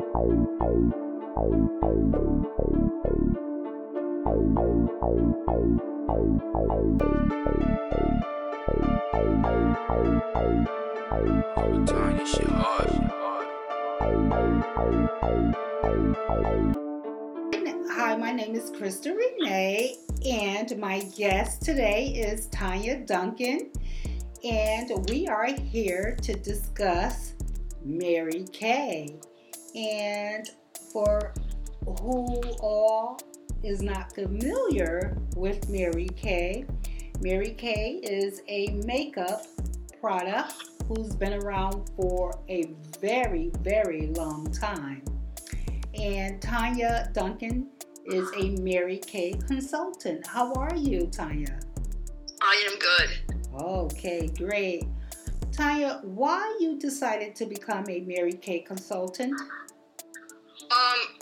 Hi, my name is Crystal Renee, and my guest today is Tania Duncan, and we are here to discuss Mary Kay. And for who all is not familiar with Mary Kay, Mary Kay is a makeup product who's been around for a very, very long time. And Tania Duncan is a Mary Kay consultant. How are you, Tania? I am good. Okay, great. Tania, why you decided to become a Mary Kay consultant? Um,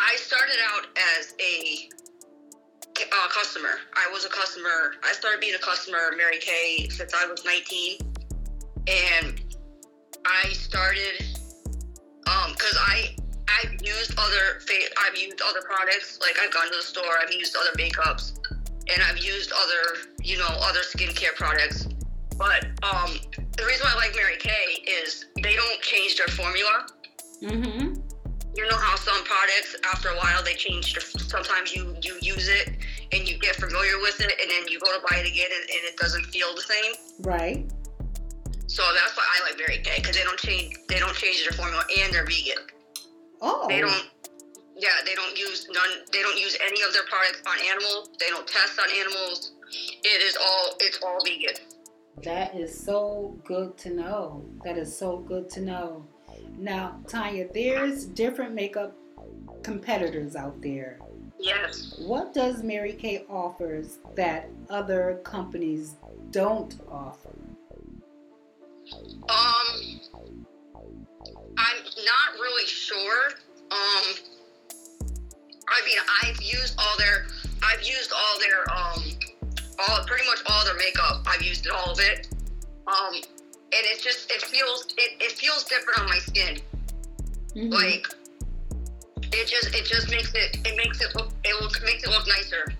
I started out as a uh, customer. I was a customer. I started being a customer of Mary Kay since I was 19, and I started um because I I've used other I've used other products like I've gone to the store. I've used other makeups, and I've used other you know other skincare products. But um, the reason I like Mary Kay is they don't change their formula. Mm-hmm. You know how some products after a while they change the, sometimes you you use it and you get familiar with it and then you go to buy it again and, and it doesn't feel the same Right. so that's why i like mary kay because they don't change they don't change their formula and they're vegan Oh. they don't yeah they don't use none they don't use any of their products on animals they don't test on animals it is all it's all vegan That is so good to know. That is so good to know. Now, Tania, there's different makeup competitors out there. yes What does Mary Kay offers that other companies don't offer? Um, I'm not really sure. Um, I mean, I've used all their, I've used all their, um, all pretty much all their makeup. I've used all of it. Um, and it's just, it feels, it, it feels different on my skin. Mhm. Like, it just, it just makes it, it makes it look, it look, makes it look nicer.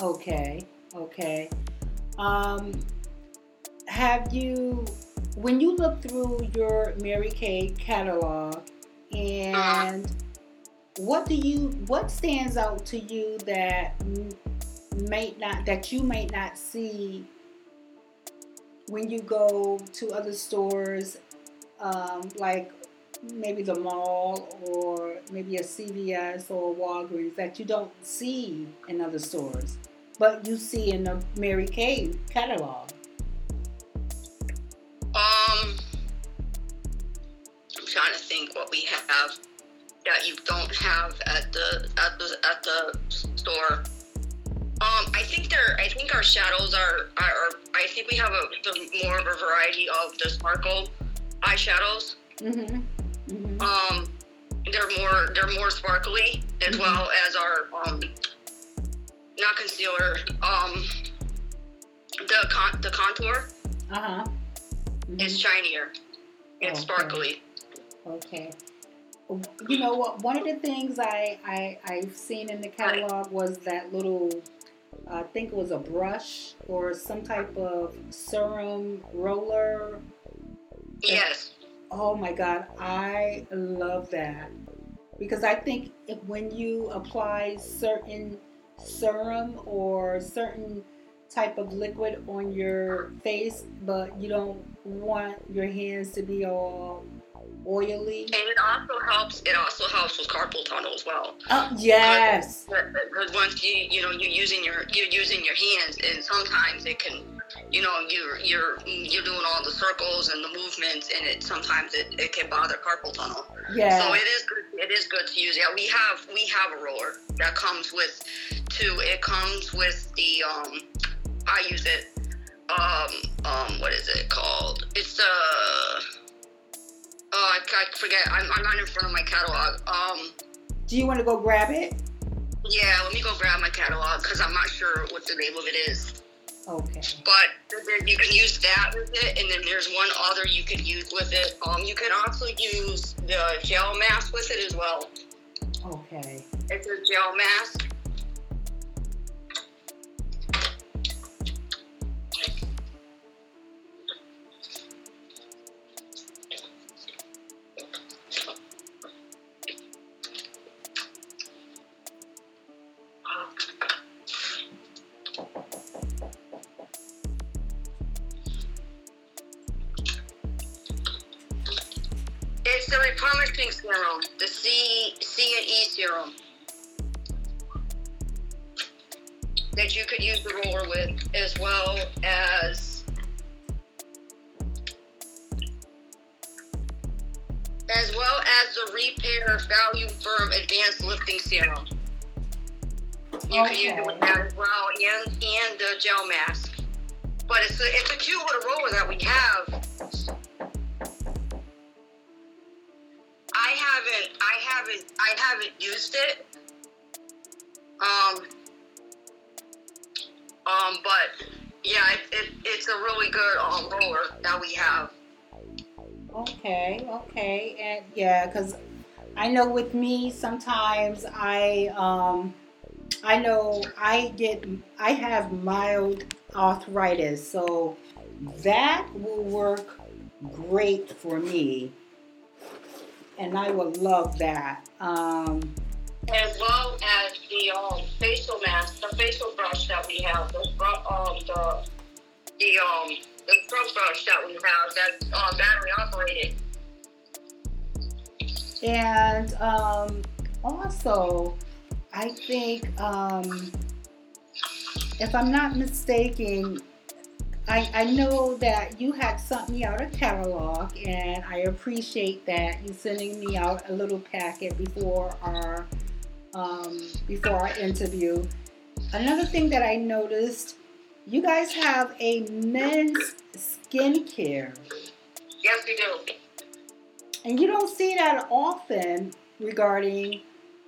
Okay, okay. Um, have you, when you look through your Mary Kay catalog, and what do you, what stands out to you that may not, that you may not see when you go to other stores, um, like maybe the mall or maybe a CVS or a Walgreens that you don't see in other stores, but you see in the Mary Kay catalog. Um, I'm trying to think what we have that you don't have at the at the at the store. Um, I think there. I think our shadows are, are, are. I think we have a the more of a variety of the sparkle eyeshadows. Mm-hmm. mm-hmm. Um, they're more they're more sparkly as Mhm. well as our um, not concealer. Um, the con the contour Uh huh. is shinier. It's Okay. sparkly. Okay. You know what? One of the things I, I I've seen in the catalog was that little. I think it was a brush or some type of serum roller. Yes. Oh my God, I love that because I think if, when you apply certain serum or certain type of liquid on your face, but you don't want your hands to be all oily. And it also helps. It also helps with carpal tunnel as well. Oh, yes. Because once you you know you're using your you're using your hands, and sometimes it can, you know, you're you're you're doing all the circles and the movements, and it sometimes it, it can bother carpal tunnel. Yeah. So it is good. It is good to use. Yeah, we have we have a roller that comes with two. It comes with the um. I use it. Um um. What is it called? It's uh. Oh, I, I forget. I'm, I'm not in front of my catalog. Um. Do you want to go grab it? Yeah, let me go grab my catalog because I'm not sure what the name of it is. Okay. But you can use that with it, and then there's one other you can use with it. Um, you can also use the gel mask with it as well. Okay. It's a gel mask. Serum that you could use the roller with, as well as as well as the Repair Volu-Firm Advanced Lifting Serum. You can use it with that as well, and and the gel mask. But it's a, it's a cute haven't I haven't used it. Um um but yeah, it, it, it's a really good um roller that we have. Okay, okay, and yeah, because I know with me sometimes I um I know I get I have mild arthritis, so that will work great for me, and I would love that. Um, As well as the um facial mask, the facial brush that we have, the um the the um the scrub brush that we have that's uh, battery operated. and um, also, I think um, if I'm not mistaken, I, I know that you had sent me out a catalog, and I appreciate that you sending me out a little packet before our um, before our interview. Another thing that I noticed, you guys have a men's skincare, Yes, we do. and you don't see that often regarding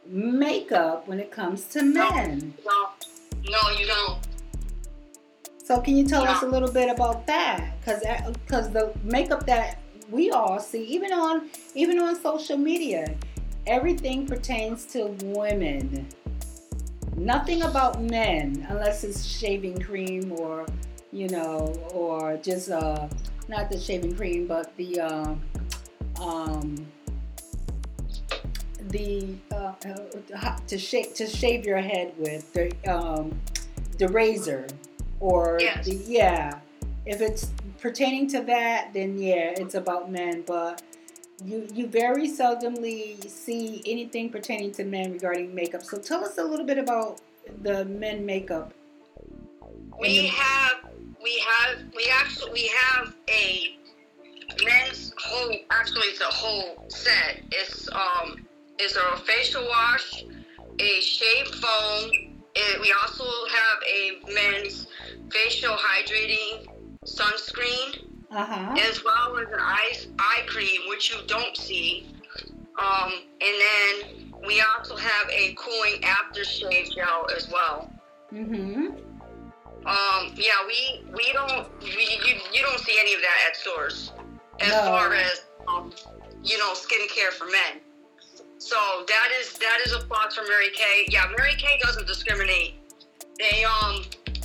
makeup when it comes to men. No, no, you don't. So can you tell us a little bit about that? Because because the makeup that we all see, even on even on social media, everything pertains to women. Nothing about men, unless it's shaving cream or you know, or just uh, not the shaving cream, but the um, um, the uh, uh, to shave to shave your head with the um, the razor or Yes. the yeah. If it's pertaining to that, then yeah, it's about men. But you you very seldomly see anything pertaining to men regarding makeup. So tell us a little bit about the men makeup. We have, we have, we actually, we have a men's whole. Actually, it's a whole set. It's um, it's a facial wash, a shave foam. It, we also have a men's facial hydrating sunscreen, Uh huh. as well as an eye eye cream, which you don't see. Um, and then we also have a cooling aftershave gel as well. Mm-hmm. Um, yeah, we we don't we, you, you don't see any of that at stores as No. far as um, you know skincare for men. So that is that is a plus for Mary Kay. Yeah, Mary Kay doesn't discriminate. They um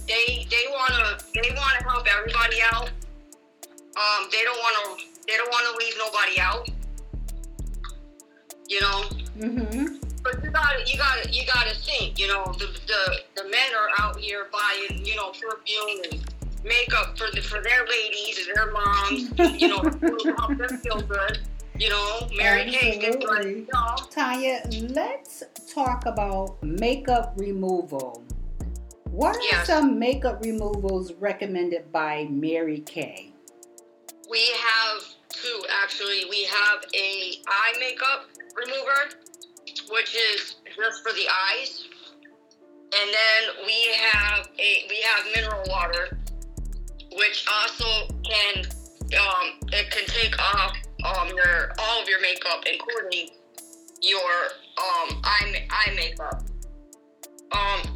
they they wanna they wanna help everybody out. Um, they don't wanna they don't wanna leave nobody out. You know, Mm-hmm. but you gotta, you gotta, you gotta think. You know, the the, the men are out here buying, you know, perfume and makeup for the for their ladies and their moms. You know, to help them feel good. You know, Mary Kay like, Absolutely. you know, Tania, let's talk about makeup removal. What are some makeup removals recommended by Mary Kay? we have two actually. We have a eye makeup remover, which is just for the eyes, and then we have a we have mineral water, which also can um it can take off um your all of your makeup, including your um eye eye makeup. Um,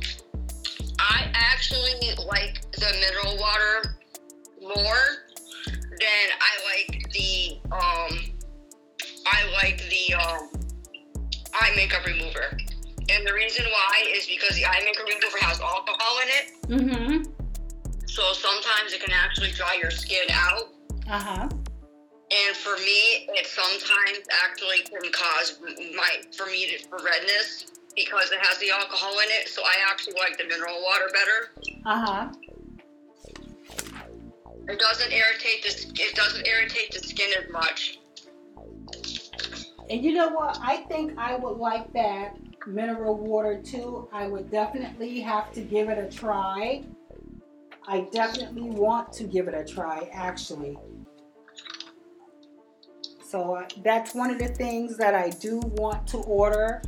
I actually like the mineral water more than I like the um I like the um eye makeup remover. And the reason why is because the eye makeup remover has alcohol in it. Mm-hmm. So sometimes it can actually dry your skin out. Uh-huh. And for me, it sometimes actually can cause my for me to, for redness because it has the alcohol in it. So I actually like the mineral water better. Uh-huh. It doesn't irritate the it doesn't irritate the skin as much. And you know what? I think I would like that mineral water too. I would definitely have to give it a try. I definitely want to give it a try, actually. So uh, that's one of the things that I do want to order.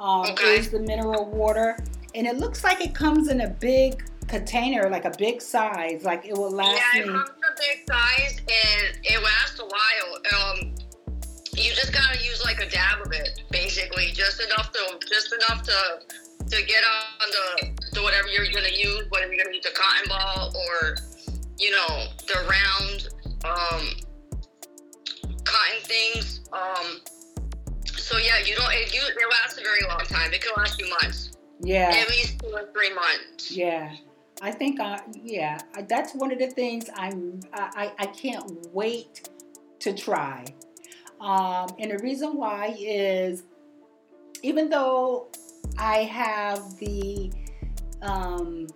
Um, Okay. Is the mineral water, and it looks like it comes in a big container, like a big size. Like it will last yeah, it me. comes in a big size and it lasts a while. Um, you just gotta use like a dab of it, basically, just enough to just enough to to get on the to whatever you're gonna use, whether you're gonna use a cotton ball or you know the round um, cotton things. Um, so yeah, you don't it, you, it lasts a very long time. It can last you months, Yeah. at least two or three months. Yeah, I think I yeah I- that's one of the things I'm I I I can't wait to try. Um, and the reason why is even though I have the um,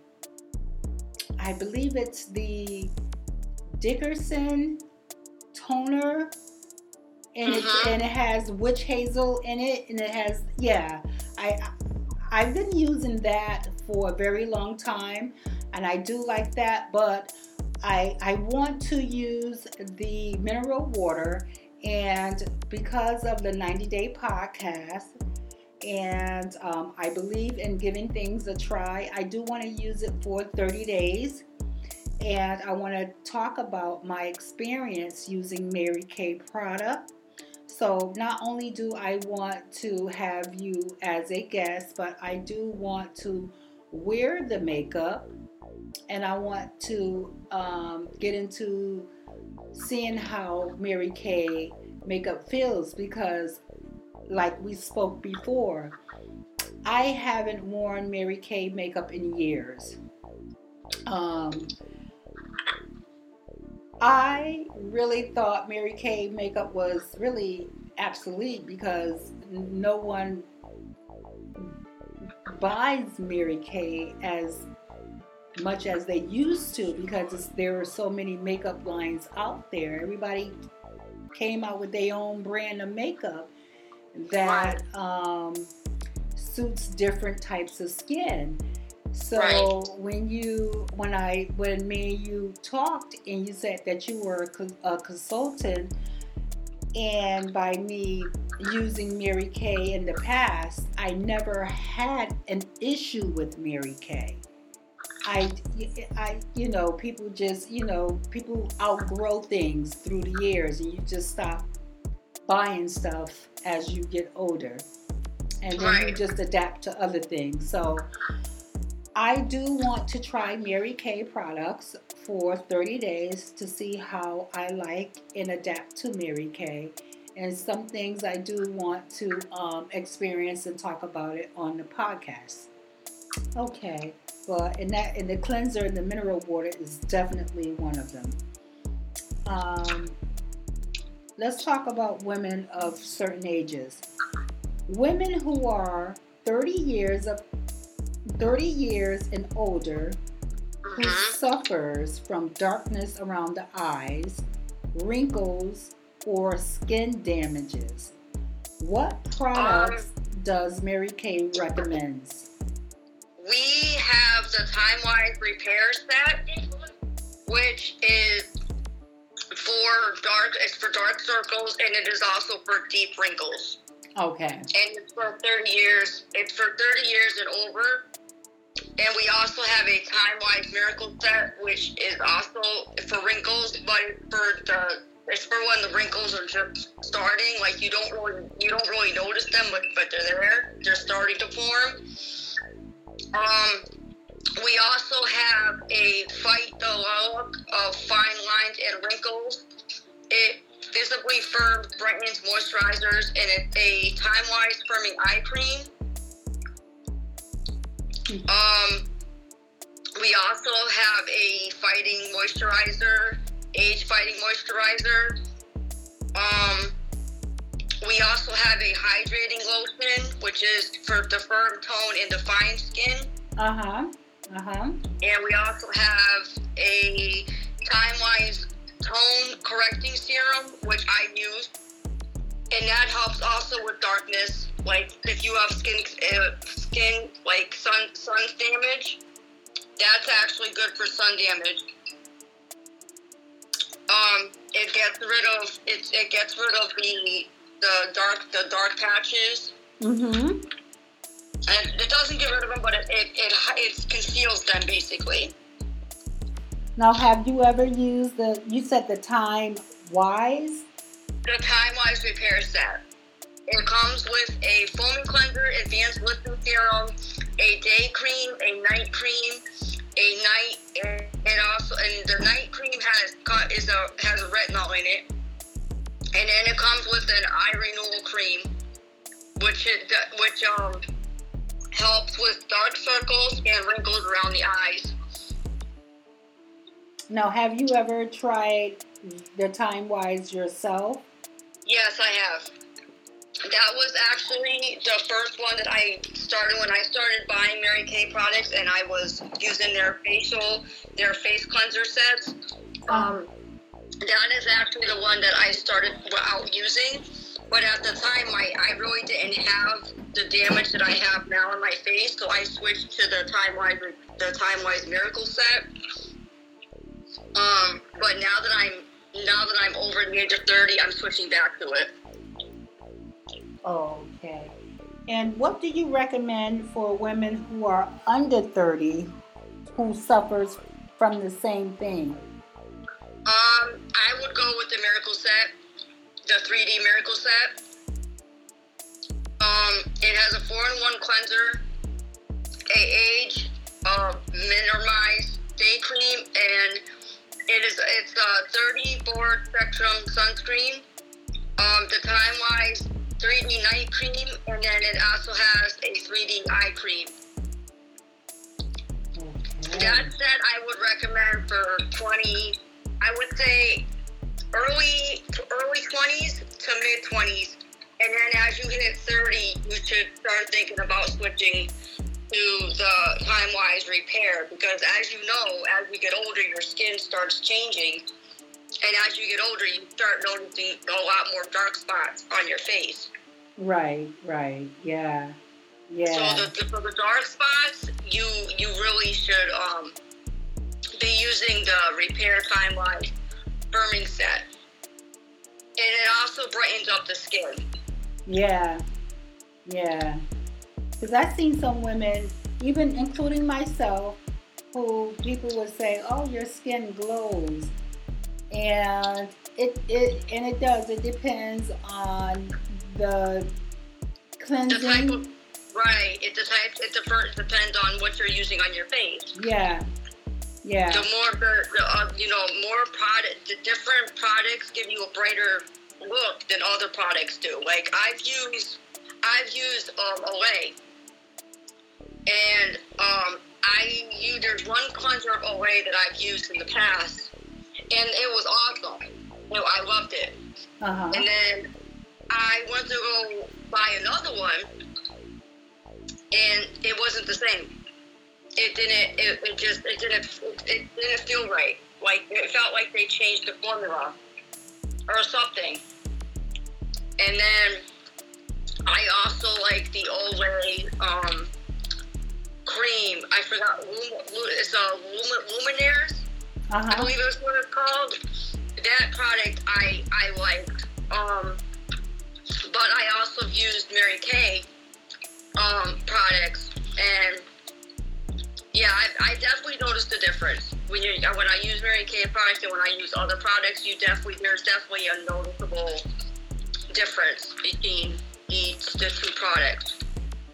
I believe it's the Dickinson toner. And it, Mhm. and it has witch hazel in it, and it has yeah. I I've been using that for a very long time, and I do like that. But I I want to use the mineral water, and because of the 90 Day Podcast, and um, I believe in giving things a try. I do want to use it for 30 days, and I want to talk about my experience using Mary Kay product. So not only do I want to have you as a guest, but I do want to wear the makeup and I want to um, get into seeing how Mary Kay makeup feels because, like we spoke before, I haven't worn Mary Kay makeup in years. Um, I really thought Mary Kay makeup was really obsolete because no one buys Mary Kay as much as they used to because there are so many makeup lines out there. Everybody came out with their own brand of makeup that um, suits different types of skin. So Right. when you when I when me and you talked and you said that you were a, co- a consultant and by me using Mary Kay in the past, I never had an issue with Mary Kay. I, I, you know, people just, you know, people outgrow things through the years, and you just stop buying stuff as you get older, and then you just adapt to other things. So, I do want to try Mary Kay products for 30 days to see how I like and adapt to Mary Kay. And some things I do want to um, experience and talk about it on the podcast. Okay, but and that and the cleanser and the mineral water is definitely one of them. Um, let's talk about women of certain ages. Women who are 30 years of 30 years and older who Mhm. suffers from darkness around the eyes, wrinkles, or skin damages. What products does Mary Kay recommends? We have the Time Wise Repair Set, which is for dark. It's for dark circles, and it is also for deep wrinkles. Okay. And it's for 30 years. It's for 30 years and over. And we also have a Time Wise Miracle Set, which is also for wrinkles, but for the it's for when the wrinkles are just starting. Like you don't really you don't really notice them, but but they're there. They're starting to form. Um, We also have a Fight the Look of Fine Lines and Wrinkles. It visibly firm brightens moisturizers and it, a time wise firming eye cream. Um, we also have a fighting moisturizer, age fighting moisturizer. Um, we also have a hydrating lotion, which is for the firm tone and defined skin. Uh huh. Uh huh. And we also have a time wise tone correcting serum, which I use. And that helps also with darkness. Like if you have skin uh, skin like sun sun damage, that's actually good for sun damage. Um, it gets rid of it. It gets rid of the the dark the dark patches. Mm-hmm. And it doesn't get rid of them, but it it, it, it conceals them basically. Now, have you ever used the? You said the Time Wise. The Time Wise Repair Set. It comes with a foaming cleanser, advanced lifting serum, a day cream, a night cream, a night, and, and also, and the night cream has is a has a retinol in it, and then it comes with an eye renewal cream, which it which um helps with dark circles and wrinkles around the eyes. Now, have you ever tried the Time Wise yourself? Yes, I have. That was actually the first one that I started when I started buying Mary Kay products, and I was using their facial, their face cleanser sets. Um, that is actually the one that I started out using. But at the time, I, I really didn't have the damage that I have now on my face, so I switched to the Time Wise, the Time Wise Miracle set. Um, but now that I'm now that I'm over the age of 30, I'm switching back to it. Okay. And what do you recommend for women who are under 30 who suffers from the same thing? Um, I would go with the Miracle Set, the 3D Miracle Set. Um, it has a four-in-one cleanser, a age, uh, minimized day cream, and it is it's a 34 spectrum sunscreen. Um, the time wise 3D night cream, and then it also has a 3D eye cream. Okay. That said, I would recommend for 20. I would say early early 20s to mid 20s, and then as you hit 30, you should start thinking about switching to the time wise repair because as you know, as we get older, your skin starts changing. And as you get older, you start noticing a lot more dark spots on your face. Right, right, yeah, yeah. So the, for the dark spots, you you really should um, be using the repair time wise firming set, and it also brightens up the skin. Yeah, yeah. Because I've seen some women, even including myself, who people would say, "Oh, your skin glows," and it it and it does. It depends on the The type cleansing. of right, it the type it depends on what you're using on your face. Yeah, yeah, The more the, the uh, you know more product, the different products give you a brighter look than other products do. Like I've used, I've used um, Olay, and um, I you there's one conjure of Olay that I've used in the past, and it was awesome. You know, I loved it. uh huh. And then I went to go buy another one, and it wasn't the same. It didn't. It, it just. It didn't. It didn't feel right. Like it felt like they changed the formula or something. And then I also like the Olay um, cream. I forgot. It's a Lum- Luminaires. Uh I believe that's what it's called. That product I I liked. Um, but I also used Mary Kay um, products, and yeah, I, I definitely noticed the difference when you when I use Mary Kay products and when I use other products. You definitely there's definitely a noticeable difference between each the two products.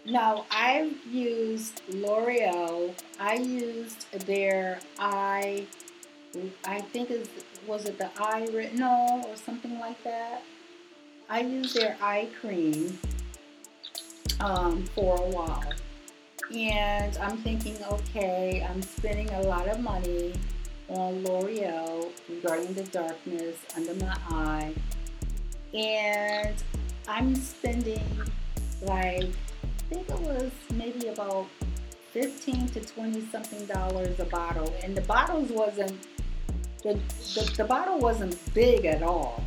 No, I've used L'Oreal. I used their eye. I think is was it the eye retinol or something like that. I used their eye cream um, for a while, and I'm thinking, okay, I'm spending a lot of money on L'Oreal regarding the darkness under my eye, and I'm spending like think it was maybe about 15 to 20 something dollars a bottle and the bottles wasn't the, the, the bottle wasn't big at all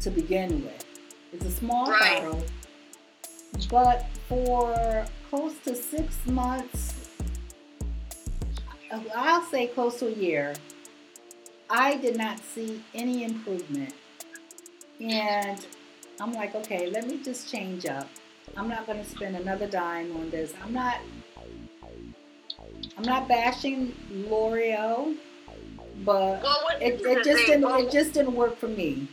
to begin with. It's a small Right. bottle but for close to six months i'll say close to a year i did not see any improvement. And i'm like okay let me just change up i'm not going to spend another dime on this. I'm not i'm not bashing l'oreal but Well, it, it just didn't well, it just didn't work for me.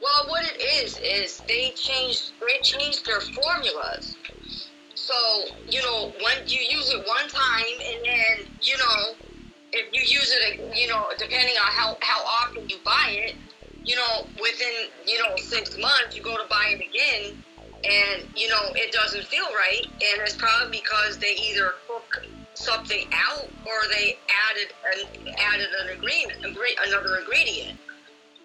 Well, what it is is they changed they changed their formulas. So you know when you use it one time, and then you know if you use it, you know depending on how how often you buy it, you know within you know six months you go to buy it again, and you know it doesn't feel right, and it's probably because they either took something out or they added an added an ingredient, agree- another ingredient.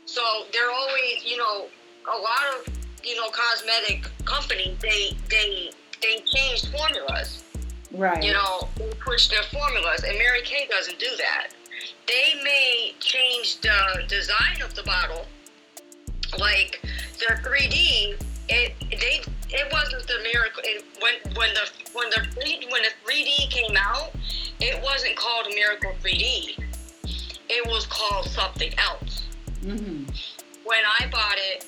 So they're always, you know, a lot of, you know, cosmetic companies, they they they change formulas. right You know, they push their formulas, and Mary Kay doesn't do that. They may change the design of the bottle, like the 3D. It they it wasn't the miracle. It, when when the when the 3 when the 3D came out, it wasn't called Miracle 3D. It was called something else hmm when I bought it,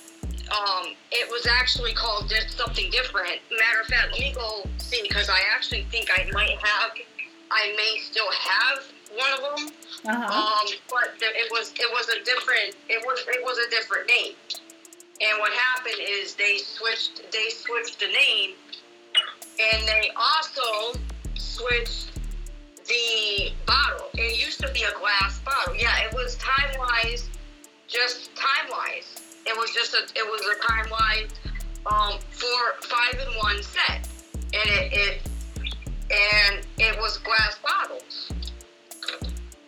um, it was actually called something different. Matter of fact, let me go see because I actually think I might have, I may still have one of them. uh-huh Um, but it was it was a different it was it was a different name. And what happened is they switched they switched the name, and they also switched the bottle. It used to be a glass bottle. Yeah, it was time wise, just time wise. It was just a it was a time wise um four five in one set, and it, it and it was glass bottles.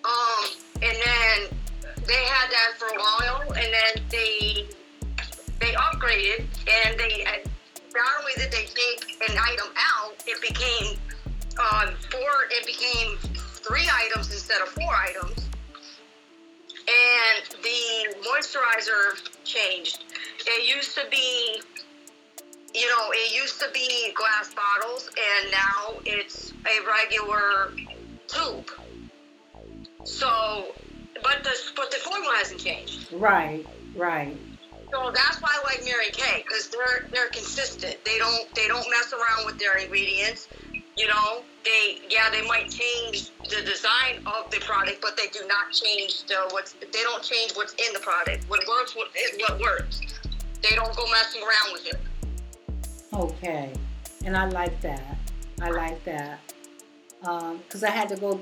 Um, and then they had that for a while, and then they they upgraded, and they not only did they take an item out, it became um, four. It became three items instead of four items, and the moisturizer changed. It used to be. You know, it used to be glass bottles, and now it's a regular tube. So, but the but the formula hasn't changed. right right So that's why I like Mary Kay because they're they're consistent. They don't they don't mess around with their ingredients. You know, they yeah they might change the design of the product, but they do not change the what's they don't change what's in the product. What works is what works. They don't go messing around with it. Okay, and I like that. I like that um, because I had to go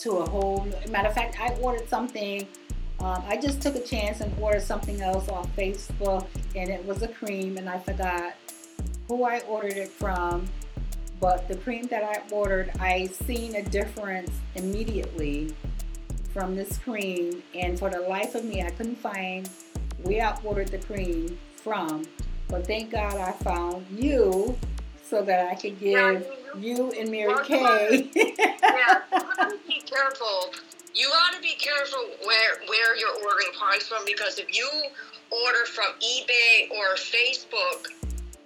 to a whole. Matter of fact, I ordered something. Um, I just took a chance and ordered something else on Facebook, and it was a cream, and I forgot who I ordered it from. But the cream that I ordered, I seen a difference immediately from this cream, and for the life of me, I couldn't find where I ordered the cream from. But thank God I found you so that I could Yeah, give you and Mary Kay. yeah, be careful. You gotta be careful where where you're ordering products from because if you order from eBay or Facebook,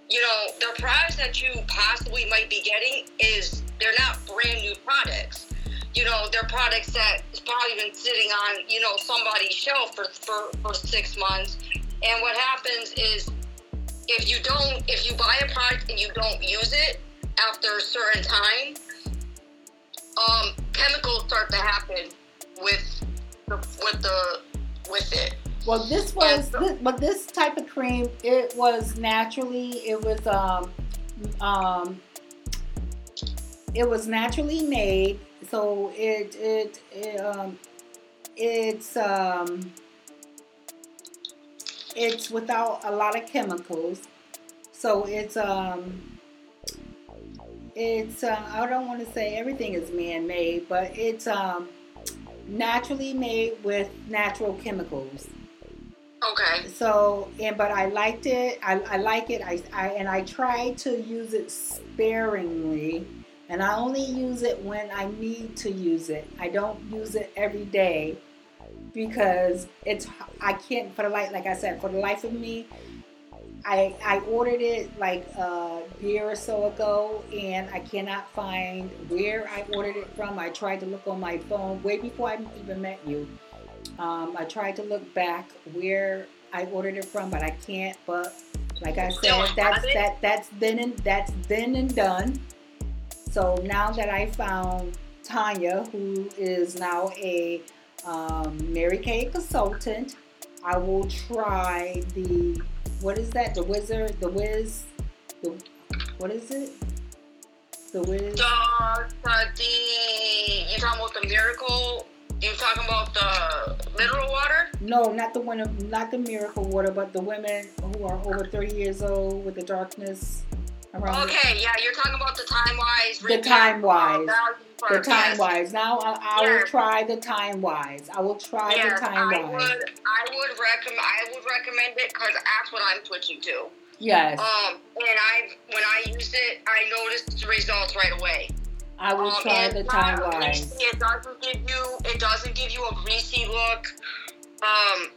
you know the products that you possibly might be getting is they're not brand new products. You know they're products that has probably been sitting on you know somebody's shelf for for, for six months. And what happens is if you don't if you buy a product and you don't use it after a certain time, um, chemicals start to happen with the with the with it. well, this was, Yeah. this, but this type of cream, it was naturally, it was, um, um, it was naturally made, so it it, it um, it's um, it's without a lot of chemicals. So it's um, it's uh, I don't want to say everything is man-made, but it's um, naturally made with natural chemicals. Okay. So, and but I liked it. I, I like it. I, I and I try to use it sparingly, and I only use it when I need to use it. I don't use it every day because it's I can't for the life like I said for the life of me. I I ordered it like a year or so ago, and I cannot find where I ordered it from. I tried to look on my phone way before I even met you. Um, I tried to look back where I ordered it from, but I can't. But like I said, that's that that's then and that's then and done. So now that I found Tania, who is now a um, Mary Kay consultant, I will try the what is that? The wizard, the whiz, the what is it? The whiz. The, the, the you talking about the miracle? You're talking about the literal water? No, not the one, not the miracle water, but the women who are over thirty years old with the darkness. Okay, yeah, you're talking about the time wise. The Time Wise. The, time wise. Now I, I will try the time wise. I will try Yes, the time I wise. would, I would recommend, I would recommend it because that's what I'm switching to. Yes, Um, and I, when I used it, I noticed the results right away. I will Um, try the time wise. It doesn't give you, it doesn't give you a greasy look. Um,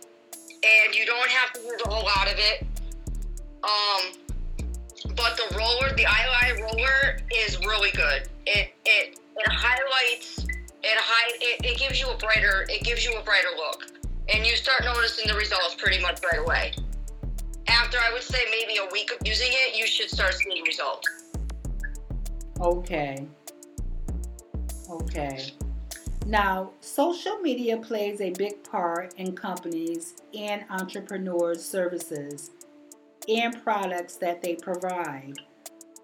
and you don't have to use a whole lot of it. Um, but the roller, the eyeliner roller, is really good. It it it highlights. It high. It, it gives you a brighter. It gives you a brighter look, and you start noticing the results pretty much right away. After I would say maybe a week of using it, you should start seeing results. Okay. Okay. Now, social media plays a big part in companies and entrepreneurs' services and products that they provide.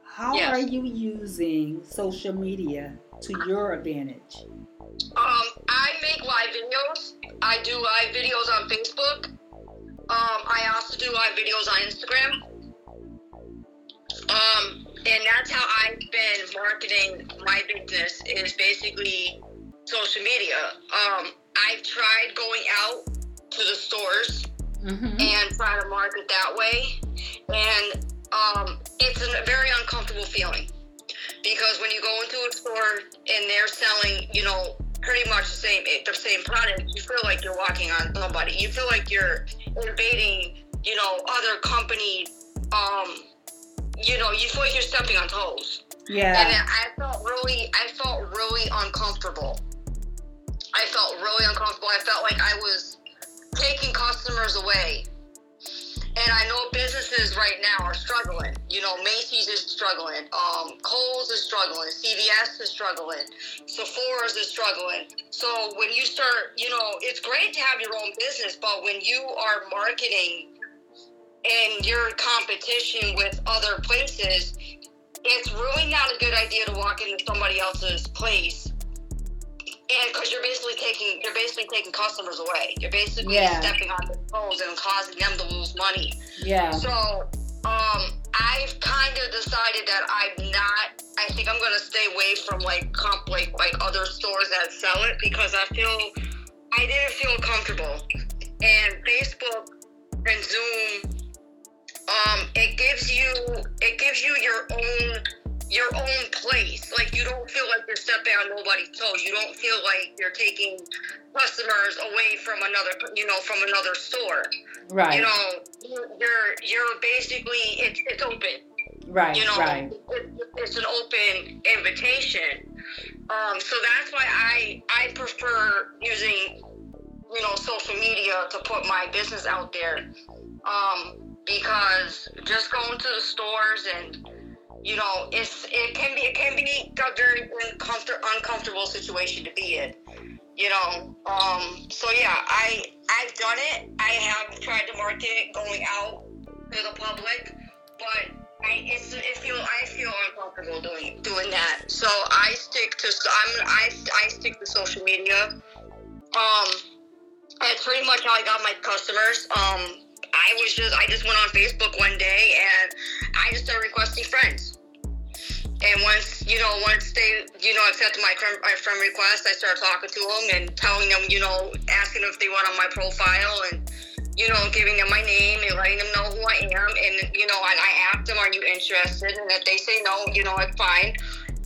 How Yes. are you using social media to your advantage? Um, I make live videos. I do live videos on Facebook. Um, I also do live videos on Instagram. Um, and that's how I've been marketing my business is basically social media. Um, I've tried going out to the stores Mm-hmm. and try to market that way. And um, it's a very uncomfortable feeling because when you go into a store and they're selling, you know, pretty much the same the same product, you feel like you're walking on somebody. You feel like you're invading, you know, other company. Um, you know, you feel like you're stepping on toes. Yeah. And I felt really, I felt really uncomfortable. I felt really uncomfortable. I felt like I was taking customers away. And I know businesses right now are struggling. You know, Macy's is struggling. Um, Kohl's is struggling. CVS is struggling. Sephora's is struggling. So when you start, you know, it's great to have your own business, but when you are marketing and your competition with other places, it's really not a good idea to walk into somebody else's place because you're basically taking you're basically taking customers away you're basically Yeah. stepping on their toes and causing them to lose money Yeah. so um i've kind of decided that i'm not i think i'm gonna stay away from like comp like like other stores that sell it because i feel i didn't feel comfortable and facebook and zoom um it gives you it gives you your own your own place like you don't feel like you're stepping on nobody's toes you don't feel like you're taking customers away from another you know from another store Right. you know you're you're basically it's it's open right. you know Right. it, it's an open invitation um so that's why i i prefer using you know social media to put my business out there um because just going to the stores and you know it's it can be it can be a very uncomfort, uncomfortable situation to be in you know um so yeah i i've done it i have tried to market going out to the public but I, it's, it feel I feel uncomfortable doing doing that. So I stick to I'm I, I stick to social media. Um, that's pretty much how I got my customers. Um, I was just I just went on Facebook one day and I just started requesting friends. And once you know, once they you know accepted my friend, my friend request, I started talking to them and telling them you know asking them if they want on my profile and you know, giving them my name and letting them know who I am. And, you know, and I ask them, are you interested? And if they say no, you know, it's fine.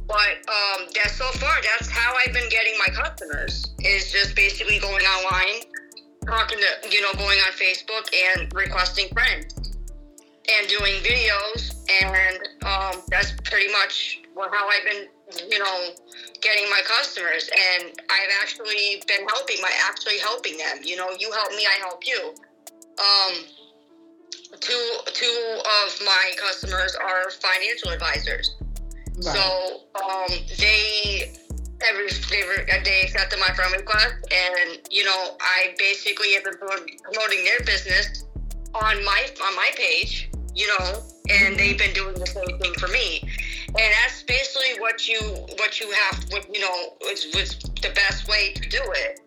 But um, that's so far, that's how I've been getting my customers, is just basically going online, talking to, you know, going on Facebook and requesting friends and doing videos. And um, that's pretty much how I've been, you know, getting my customers. And I've actually been helping my, actually helping them. You know, you help me, I help you um, two two of my customers are financial advisors. Right. So um, they every they, they accepted my friend request, and you know I basically have been promoting their business on my on my page, you know, and they've been doing the same thing for me. And that's basically what you what you have, what you know, is, was the best way to do it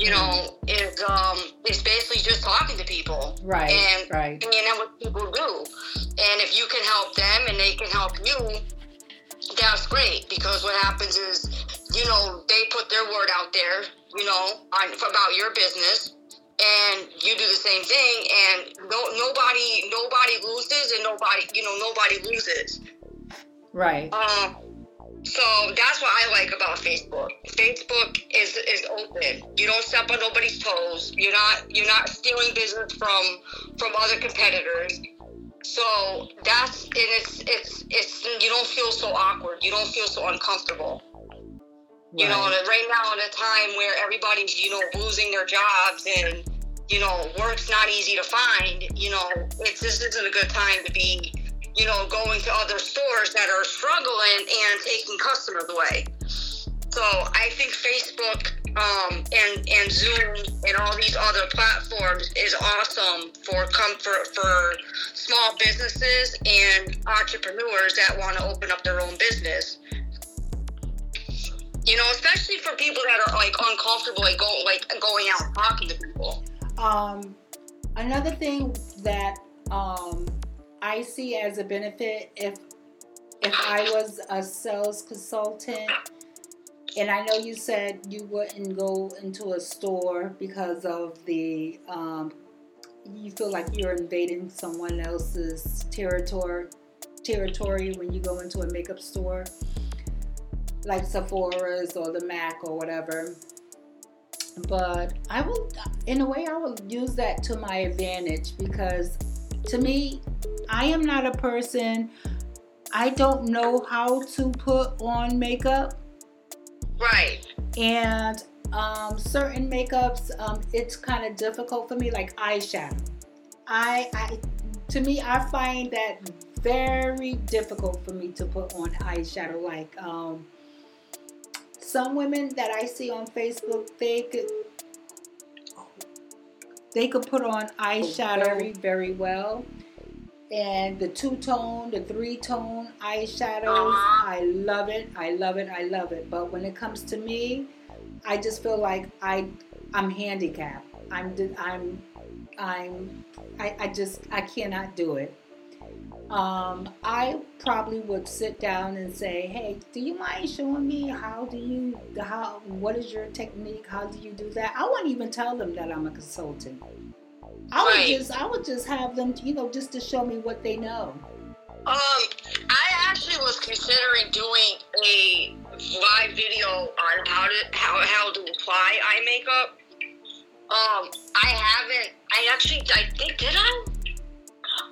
you know, is um is basically just talking to people. Right. And right. And know what people do. And if you can help them and they can help you, that's great because what happens is, you know, they put their word out there, you know, on, about your business and you do the same thing and no, nobody nobody loses and nobody you know nobody loses right um so that's what I like about Facebook. Facebook is is open. You don't step on nobody's toes. You're not you're not stealing business from from other competitors. So that's and it's it's it's you don't feel so awkward. You don't feel so uncomfortable. Right. You know, right now at a time where everybody's you know losing their jobs and you know work's not easy to find. You know, it's this isn't a good time to be you know, going to other stores that are struggling and taking customers away. So I think Facebook um, and and Zoom and all these other platforms is awesome for comfort for small businesses and entrepreneurs that want to open up their own business. You know, especially for people that are like uncomfortable, like go like going out talking to people. Um, another thing that um, I see as a benefit if if I was a sales consultant and I know you said you wouldn't go into a store because of the um, you feel like you're invading someone else's territory territory when you go into a makeup store like Sephora's or the Mac or whatever. But I will, in a way, I will use that to my advantage because to me, I am not a person, I don't know how to put on makeup. Right. And um, certain makeups, um, it's kind of difficult for me, like eyeshadow. I, I, to me, I find that very difficult for me to put on eyeshadow. Like um, some women that I see on Facebook, they could they could put on eyeshadow very, very well and the two tone, the three tone eyeshadows. Uh-huh. I love it. I love it. I love it. But when it comes to me, I just feel like I I'm handicapped. I'm I'm I'm I, I just I cannot do it. Um, I probably would sit down and say, "Hey, do you mind showing me how do you how what is your technique? How do you do that?" I wouldn't even tell them that I'm a consultant. I would right. just I would just have them, you know, just to show me what they know. Um, I actually was considering doing a live video on how to how how to apply eye makeup. Um, I haven't. I actually, I think did I?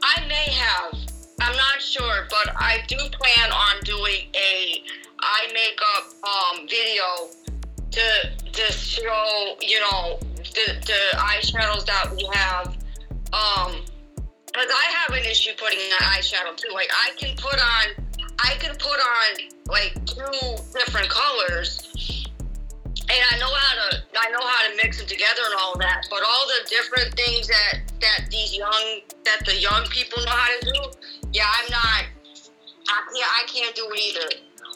I may have. I'm not sure, but I do plan on doing a eye makeup um video to to show you know the, the eyeshadows that we have. Um, because I have an issue putting an eyeshadow too. Like I can put on, I can put on like two different colors, and I know how to, I know how to mix them together and all that. But all the different things that that these young, that the young people know how to do, yeah, I'm not I, yeah, I can't do it either.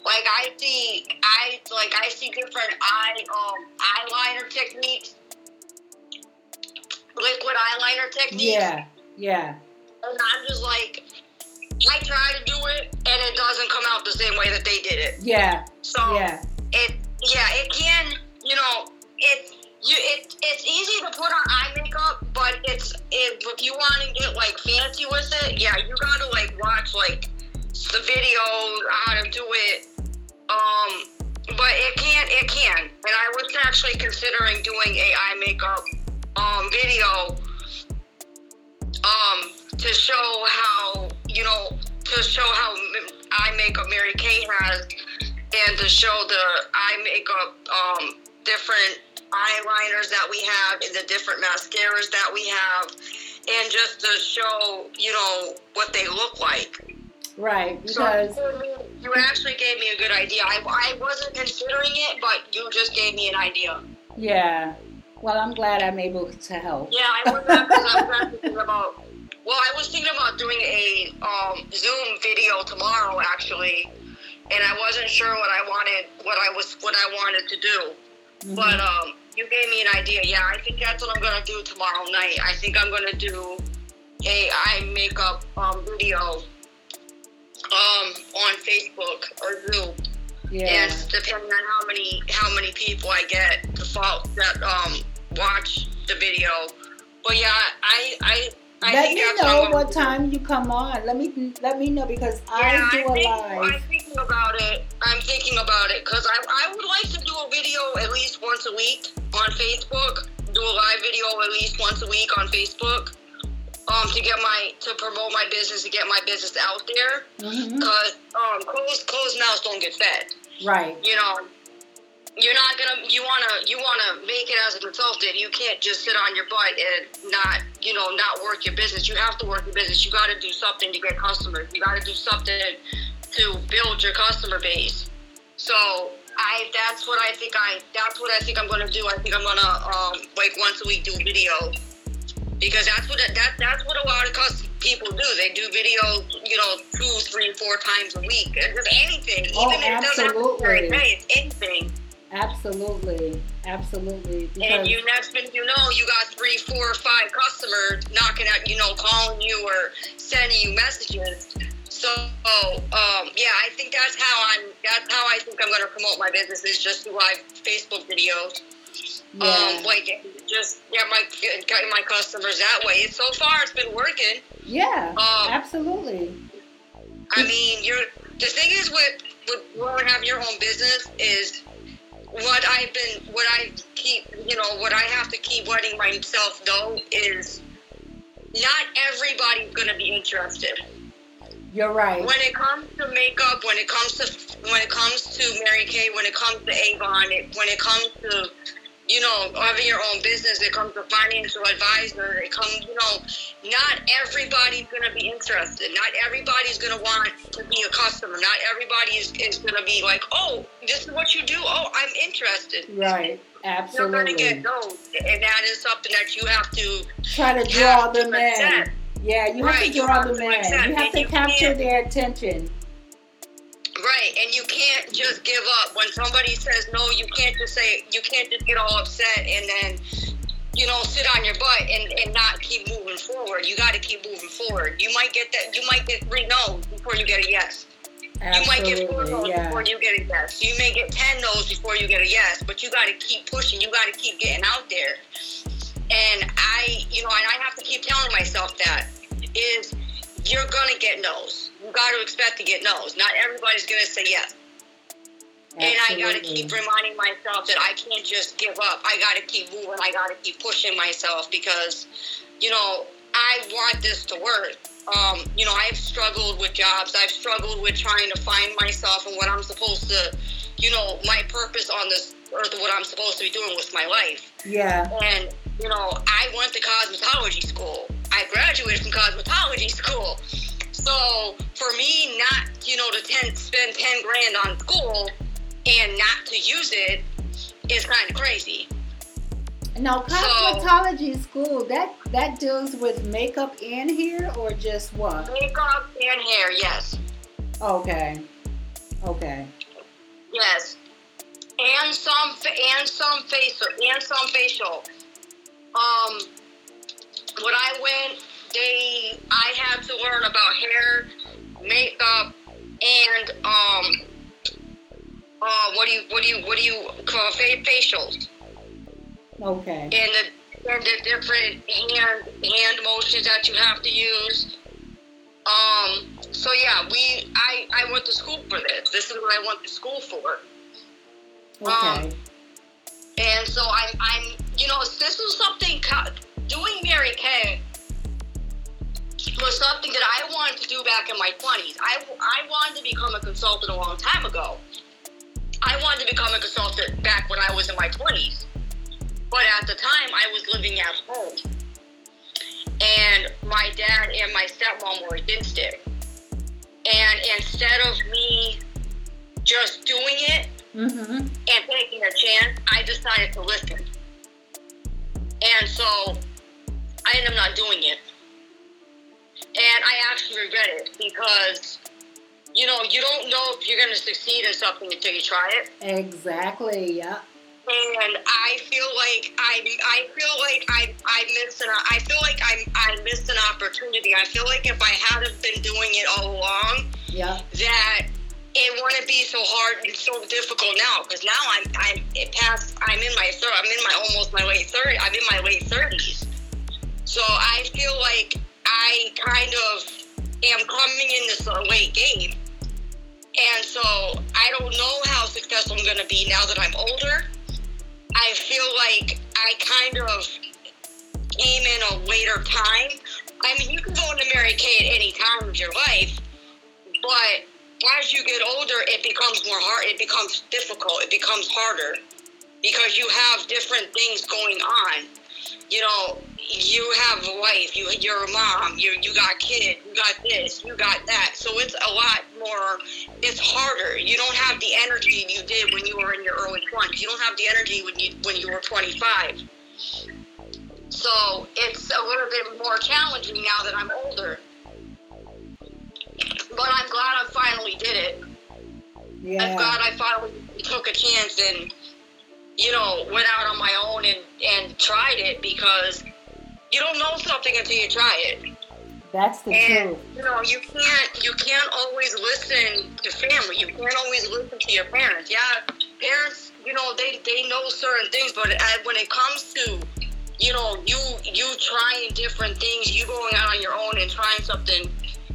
Like I see, I like I see different eye um eyeliner techniques, liquid eyeliner techniques. Yeah, yeah, And I'm just like, I try to do it, and it doesn't come out the same way that they did it. yeah, So yeah, it, yeah, it can, you know, it. You, it, it's easy to put on eye makeup, but it's it, if you want to get like fancy with it, yeah, you gotta like watch like the videos how to do it. Um, but it can, it can, and I was actually considering doing a eye makeup um video um to show how you know to show how eye makeup Mary Kay has, and to show the eye makeup um different eyeliners that we have and the different mascaras that we have, and just to show you know what they look like. right. So Because you actually gave me a good idea. I, I wasn't considering it, but you just gave me an idea. yeah. Well, I'm glad I'm able to help. Yeah, I was I was thinking about. Well, I was thinking about doing a um, Zoom video tomorrow, actually, and I wasn't sure what I wanted, what I was, what I wanted to do. Mhm. But um, you gave me an idea. Yeah, I think that's what I'm gonna do tomorrow night. I think I'm gonna do a eye makeup um, video um, on Facebook or Zoom. yeah, and depending on how many how many people I get to follow that um watch the video. But yeah, I I I let me know what time you come on. Let me let me know because. Yeah, I do a think, live. I'm thinking about it. I'm thinking about it because I I would like to do a video at least once a week on Facebook. Do a live video at least once a week on Facebook. Um, to get my to promote my business, to get my business out there, because um, closed closed mouths don't get fed. Right. you know, you're not gonna. You wanna. You wanna make it as a consultant. You can't just sit on your butt and not, you know, not work your business. You have to work your business. You got to do something to get customers. You got to do something to build your customer base. So I. That's what I think. I. That's what I think I'm gonna do. I think I'm gonna um like once a week do video because that's what that that's what a lot of custom people do. They do video, you know, two, three, four times a week. It's just anything. Oh, Even if it doesn't have to be nice, anything. Absolutely. Absolutely. And you next thing you know, you got three, four, or five customers knocking at you know, calling you or sending you messages. So um, yeah, I think that's how I'm. That's how I think I'm going to promote my business is just through live Facebook videos. yeah. Um, like just get my get my customers that way. So far, it's been working. yeah. Um, absolutely. I mean, you're the thing is with with growing have your own business is what I've been what I keep you know what I have to keep letting myself know is not everybody's gonna be interested. You're right. When it comes to makeup, when it comes to when it comes to Mary Kay, when it comes to Avon, it, when it comes to you know having your own business, it comes to financial advisor, it comes you know not everybody's gonna be interested. Not everybody's gonna want to be a customer. Not everybody is, is gonna be like, oh, this is what you do. Oh, I'm interested. Right. Absolutely. You're gonna get those, and that is something that you have to Try to draw have to them in. Yeah, you have Right, to draw have them to in. You have to You capture can't- their attention. Right, and you can't just give up when somebody says no. You can't just say you can't just get all upset and then you know sit on your butt and, and not keep moving forward. You got to keep moving forward. You might get that. You might get three no's before you get a yes. Absolutely, You might get four no's Yeah. before you get a yes. You may get ten no's before you get a yes. But you got to keep pushing. You got to keep getting out there. And I, you know, and I have to keep telling myself that is you're gonna get no's. You got to expect to get no's. Not everybody's gonna say yes. Absolutely. And I got to keep reminding myself that I can't just give up. I got to keep moving. I got to keep pushing myself because, you know, I want this to work. Um, you know, I've struggled with jobs. I've struggled with trying to find myself and what I'm supposed to, you know, my purpose on this earth, what I'm supposed to be doing with my life. Yeah. And, you know, I went to cosmetology school. I graduated from cosmetology school. So for me not, you know, to ten, spend 10 grand on school and not to use it is kind of crazy. Now, So- cosmetology school that that deals with makeup and hair, or just what? Makeup and hair, yes. Okay. Okay. Yes, and some and some facial and some facial. Um, when I went, they I had to learn about hair, makeup, and um, uh, what do you what do you what do you call fa- facials Okay. and the and the different hand hand motions that you have to use. Um, so yeah, we I I went to school for this. This is what I went to school for. Okay. And so I'm, I'm, you know, this was something, doing Mary Kay was something that I wanted to do back in my 20s. I, I wanted to become a consultant a long time ago. I wanted to become a consultant back when I was in my 20s. But at the time, I was living at home. And my dad and my stepmom were against it. And instead of me just doing it, mm-hmm. and taking a chance, I decided to listen. And so I ended up not doing it. And I actually regret it because, you know, you don't know if you're going to succeed in something until you try it. Exactly. Yeah. And I feel like I, I feel like I, I missed an, I feel like I, I missed an opportunity. I feel like if I hadn't been doing it all along, Yeah. that it wouldn't be so hard and so difficult now because now I'm I'm it past I'm in my third I'm in my almost my late third I'm in my late thirties, so I feel like I kind of am coming in this late game, and so I don't know how successful I'm going to be now that I'm older. I feel like I kind of came in a later time. I mean, you can go into Mary Kay at any time of your life, but as you get older, it becomes more hard. It becomes difficult. It becomes harder because you have different things going on. You know, you have a wife. You, you're a mom. You, you got kids. You got this. You got that. So it's a lot more. It's harder. You don't have the energy you did when you were in your early 20s. You don't have the energy when you when you were 25. So it's a little bit more challenging now that I'm older but I'm glad I finally did it. I'm Yeah. glad I finally took a chance and, you know, went out on my own and, and tried it because you don't know something until you try it. That's the And truth. you know, you can't you can't always listen to family. You can't always listen to your parents. Yeah, parents, you know, they they know certain things, but when it comes to you know, you you trying different things, you going out on your own and trying something,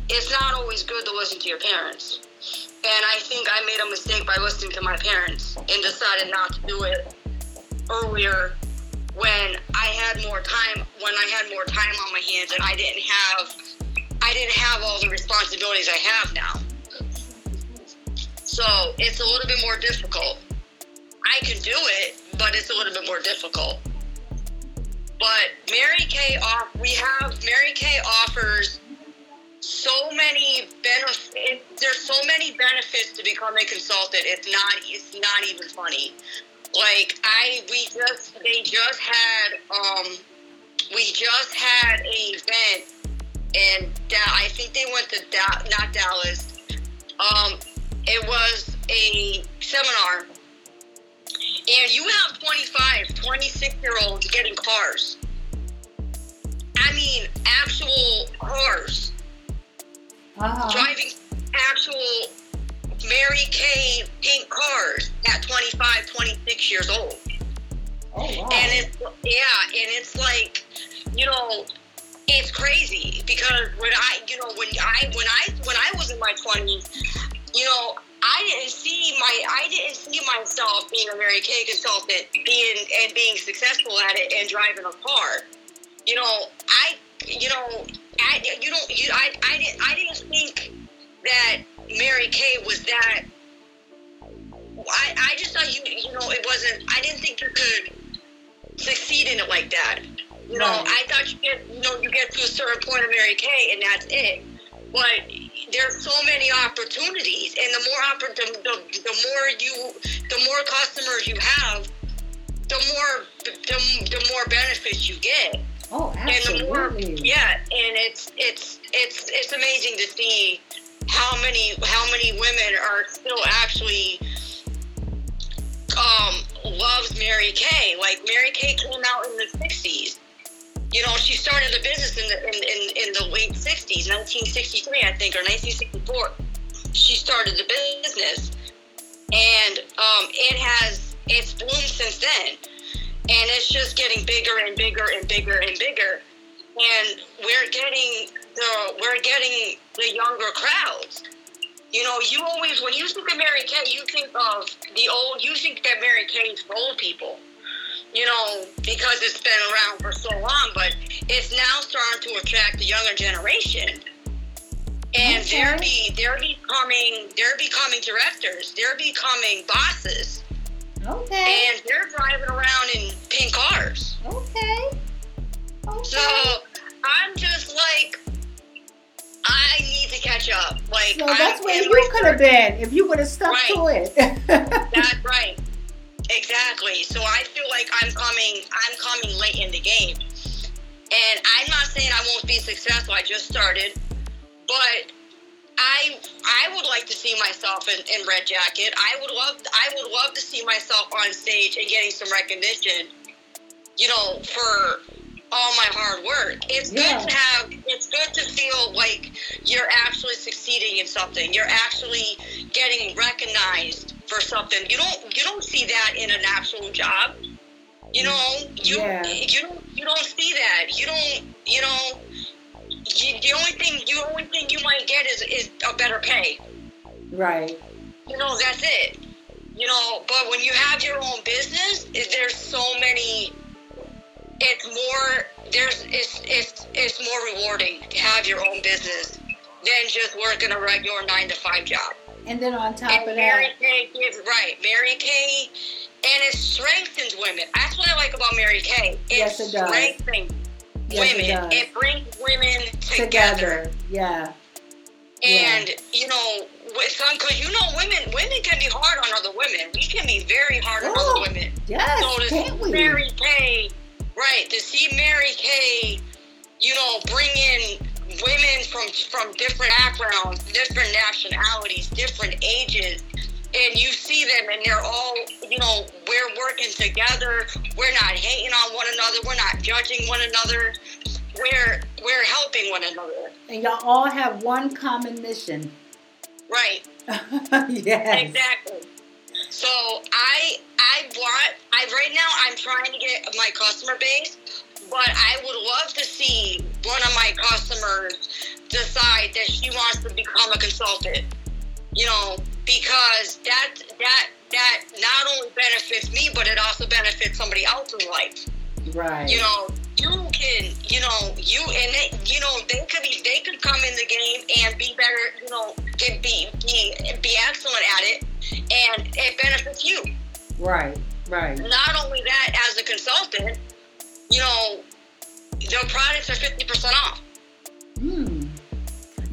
it's not always good to listen to your parents. And I think I made a mistake by listening to my parents and decided not to do it earlier when I had more time when I had more time on my hands and I didn't have I didn't have all the responsibilities I have now. So it's a little bit more difficult. I can do it, but it's a little bit more difficult. But Mary Kay off we have Mary Kay offers so many benefits there's so many benefits to become a consultant. It's not it's not even funny. Like I we just they just had um we just had an event and da- I think they went to da- not Dallas. Um, it was a seminar, and you have 25, 26 year olds getting cars. I mean, actual cars, Uh-huh. driving actual Mary Kay pink cars at 25, 26 years old. Oh wow. And it's yeah, and it's like, you know, it's crazy because when I, you know, when I when I when I was in my twenties, you know, I didn't see my I didn't see myself being a Mary Kay consultant, being and being successful at it and driving a car. You know, I you know, I you don't you I I didn't I didn't think that Mary Kay was that I, I just thought you you know it wasn't I didn't think you could succeed in it like that. You know, Right. I thought you get you know you get to a certain point of Mary Kay and that's it. But there's so many opportunities, and the more oppor- the, the, the more you the more customers you have, the more the, the more benefits you get oh and absolutely. yeah and it's it's it's it's amazing to see how many how many women are still actually um loves Mary Kay. Like Mary Kay came out in the '60s. You know, she started a business in the in, in, in the late '60s, 1963, I think, or 1964. She started the business, and um, it has it's bloomed since then, and it's just getting bigger and bigger and bigger and bigger, and we're getting the we're getting the younger crowds. You know, you always when you think of Mary Kay, you think of the old. You think that Mary Kay is for old people. You know, because it's been around for so long, but it's now starting to attract the younger generation. And Okay. they're be they're becoming they're becoming directors. They're becoming bosses, Okay. and they're driving around in pink cars. Okay. Okay. So I'm just like, I need to catch up. Like, So that's I'm where you could have been if you would have stuck to it. That's right. Exactly. So I feel like I'm coming. I'm coming late in the game, and I'm not saying I won't be successful. I just started, but I I would like to see myself in, in Red Jacket. I would love I would love to see myself on stage and getting some recognition. You know, for all my hard work. It's Yeah. good to have. It's good to feel like you're actually succeeding in something. You're actually getting recognized for something. You don't you don't see that in an actual job. You know, you Yeah. you don't you don't see that. You don't you know. You, the only thing you only thing you might get is is a better pay. right. You know, that's it. You know, but when you have your own business, is there's so many. It's more. There's it's it's it's more rewarding to have your own business than just working a regular nine to five job. And then on top And of Mary that, Kay gives right. Mary Kay, and it strengthens women. That's what I like about Mary Kay. It Yes, it does. strengthens Yes, it women. does. brings women together. together. Yeah. And you know, with some, because you know, women women can be hard on other women. We can be very hard on Oh, other women. Yes. So to Can't see we? Mary Kay, right? To see Mary Kay, you know, bring in women from from different backgrounds, different nationalities, different ages, and you see them, and they're all, you know, we're working together. We're not hating on one another. We're not judging one another. We're we're helping one another. And y'all all have one common mission. Right. yes. Exactly. So I I want I right now I'm trying to get my customer base, but I would love to see one of my customers decide that she wants to become a consultant. You know, because that that that not only benefits me, but it also benefits somebody else's life. Right. You know, you can, you know, you and they, you know, they could be, they could come in the game and be better, you know, can be be be excellent at it, and it benefits you. Right. Right. Not only that, as a consultant, you know, the products are fifty percent off. Hmm.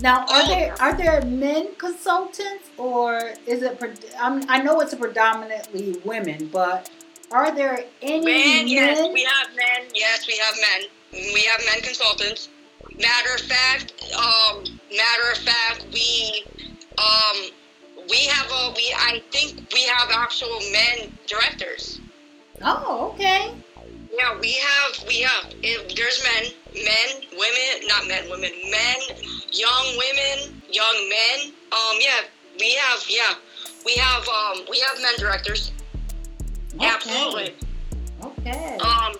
Now, are there are there men consultants or is it? I'm, I know it's predominantly women, but are there any Men, yes, we have men. Yes, we have men. We have men consultants. Matter of fact, um, matter of fact, we, um, we have a we. I think we have actual men directors. oh, okay. Yeah, we have we have. It, there's men, men, women, not men, women, men, young women, young men. Um, yeah, we have. Yeah, we have. Um, we have men directors. Okay. Absolutely. Okay. Um,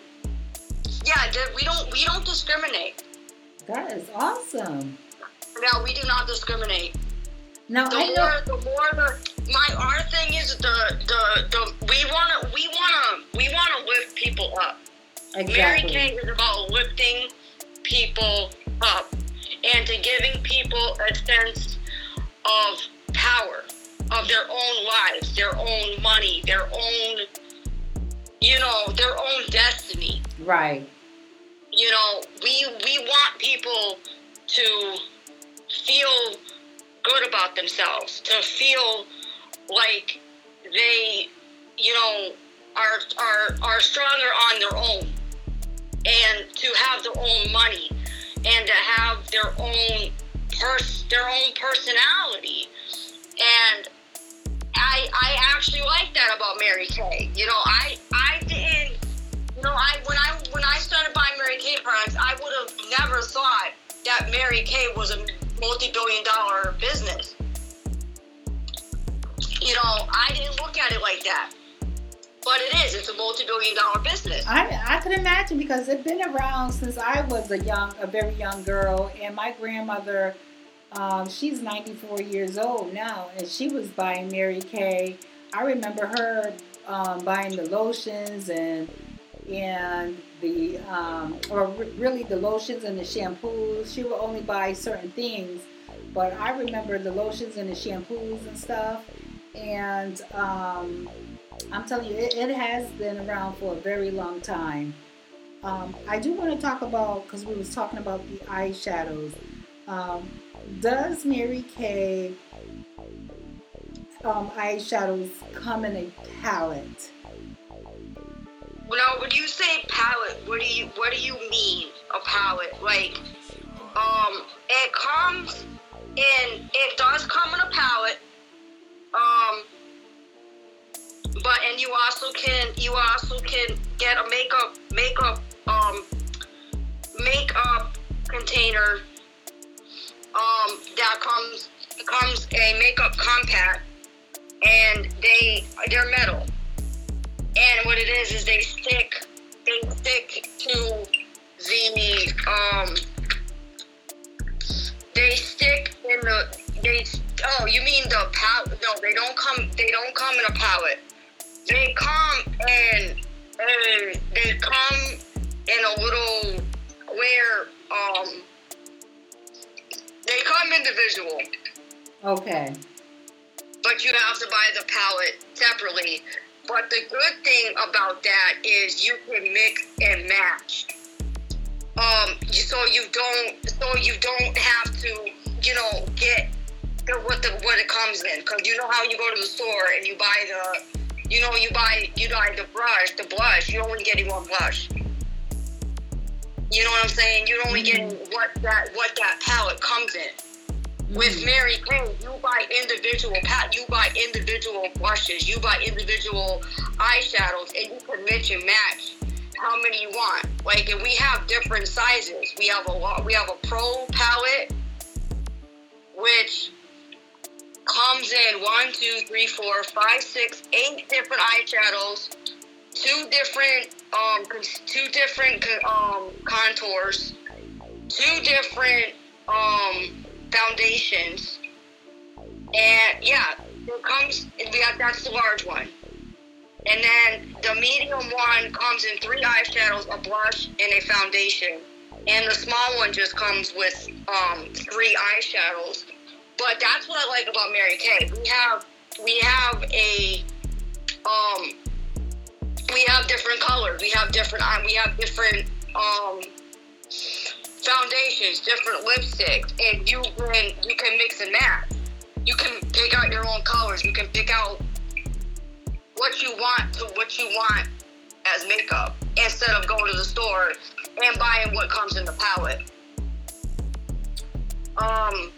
yeah, we don't we don't discriminate. That is awesome. No, we do not discriminate. Now The I know. more, the more the my our thing is the the the we wanna we wanna we wanna lift people up. Exactly. Mary. Kay is about lifting people up and to giving people a sense of power of their own lives, their own money, their own you know, their own destiny. Right. you know, we we want people to feel good about themselves, to feel like they, you know, are are are stronger on their own, and to have their own money, and to have their own pers- their own personality, and I I actually like that about Mary Kay. You know, I I didn't. You know, I when I when I started buying Mary Kay products, I would have never thought that Mary Kay was a multi-billion dollar business. You know, I didn't look at it like that. But it is. It's a multi-billion dollar business. I, I could imagine because it's been around since I was a young, a very young girl, and my grandmother, um, she's 94 years old now, and she was buying Mary Kay. I remember her um, buying the lotions and and the um, or re- really the lotions and the shampoos. She would only buy certain things, but I remember the lotions and the shampoos and stuff. And um, I'm telling you, it, it has been around for a very long time. Um, I do want to talk about because we was talking about the eyeshadows. Um, does Mary Kay um, eyeshadows come in a palette? Now, when you say palette, what do you what do you mean a palette? Like, um, it comes in. It does come in a palette. Um, but and you also can you also can get a makeup makeup um makeup container um that comes comes a makeup compact and they they're metal. And what it is is they stick they stick to the um they stick in the they oh you mean the pallet? no they don't come they don't come in a pallet. they come and and they come in a little where um they come individual Okay. but you have to buy the pallet separately. But the good thing about that is you can mix and match. Um, so you don't, so you don't have to, you know, get the, what the what it comes in. Cause you know how you go to the store and you buy the, you know, you buy you buy the brush, the blush. You're only getting one blush. You know what I'm saying? You're only getting mm-hmm. what that what that palette comes in. With mm-hmm. Mary Kay, you buy individual pat, you buy individual blushes, you buy individual eyeshadows, and you can mix and match how many you want. Like, and we have different sizes. We have a lot. We have a pro palette, which comes in one, two, three, four, five, six, eight different eyeshadows, two different um, two different um, contours, two different um foundations. And yeah, it comes, we have, that's the large one. And then the medium one comes in three eyeshadows, a blush, and a foundation. And the small one just comes with um, three eyeshadows. But that's what I like about Mary Kay. We have we have a um we have different colors. We have different we have different um foundations, different lipsticks, and you can you can mix and match. You can pick out your own colors. You can pick out what you want to what you want as makeup instead of going to the store and buying what comes in the palette. Um.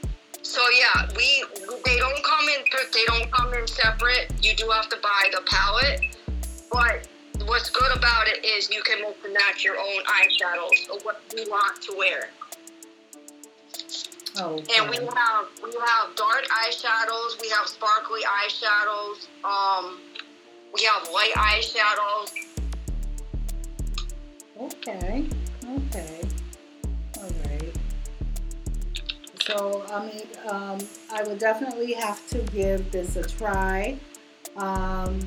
So yeah, we they don't come in they don't come in separate. You do have to buy the palette, but what's good about it is you can mix and match your own eyeshadows or what you want to wear. Oh. And we have we have dark eyeshadows, we have sparkly eyeshadows, um, we have light eyeshadows. Okay. Okay. So, I mean, um, I would definitely have to give this a try. Um,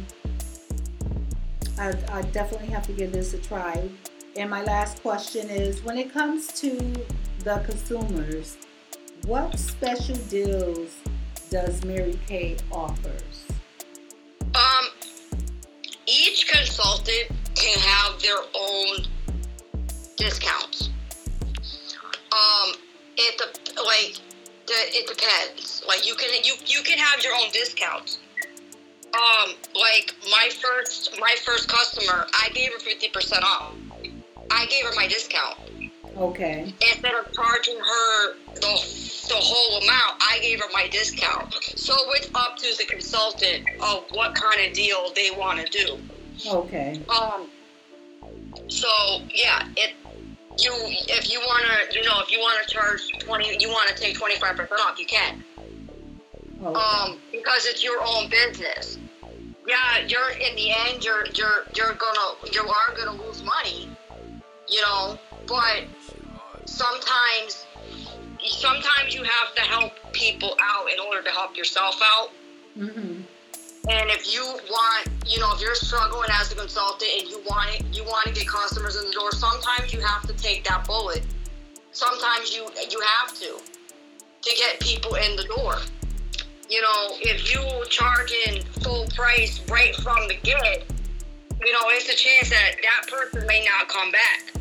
I, I definitely have to give this a try. And my last question is when it comes to the consumers, what special deals does Mary Kay offers? Um, each consultant can have their own discounts. Um, it de- like it depends. Like you can you you can have your own discounts. Um, like my first my first customer, I gave her fifty percent off. I gave her my discount. Okay. instead of charging her the, the whole amount, I gave her my discount. So it's up to the consultant of what kind of deal they want to do. Okay. Um. So yeah, it you if you wanna you know if you wanna charge twenty, you wanna take twenty five percent off, you can. Okay. Um, because it's your own business. Yeah, you're in the end, you're you're you're gonna you are gonna lose money, you know. But sometimes sometimes you have to help people out in order to help yourself out. Mhm. And if you want, you know, if you're struggling as a consultant and you want it, you want to get customers in the door. Sometimes you have to take that bullet. Sometimes you you have to to get people in the door. You know, if you charge in full price right from the get, you know, it's a chance that that person may not come back.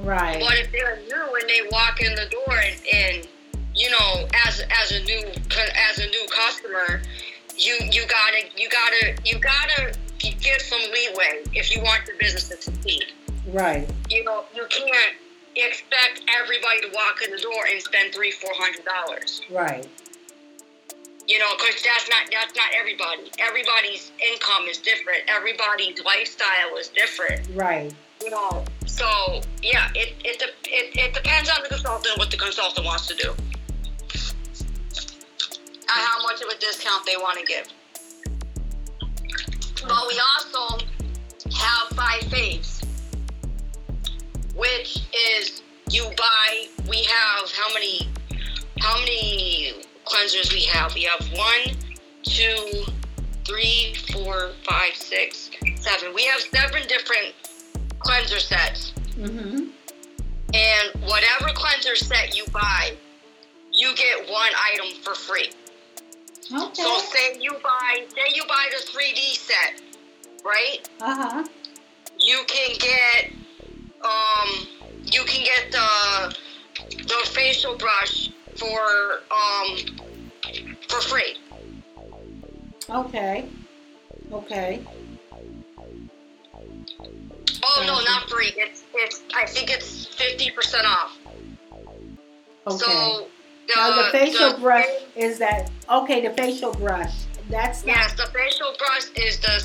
Right. But if they're new and they walk in the door and, and you know, as as a new as a new customer, you you gotta you gotta you gotta give some leeway if you want your business to succeed. Right. You know, you can't expect everybody to walk in the door and spend three four hundred dollars. Right. You know, because that's not that's not everybody. Everybody's income is different. Everybody's lifestyle is different. Right. You know, so yeah, it it, it it depends on the consultant what the consultant wants to do, how much of a discount they want to give. But we also have five faves, which is you buy. We have how many? How many cleansers we have? We have one, two, three, four, five, six, seven. We have seven different cleanser sets. Mhm. And whatever cleanser set you buy, you get one item for free. Okay. So say you buy say you buy the 3D set, right? Uh huh. You can get um you can get the the facial brush for um for free. Okay. Okay. Oh no, not free. It's it's I think it's 50% off. Okay. So the, now the facial the- brush is that okay? The facial brush. That's not. Yes, the facial brush is the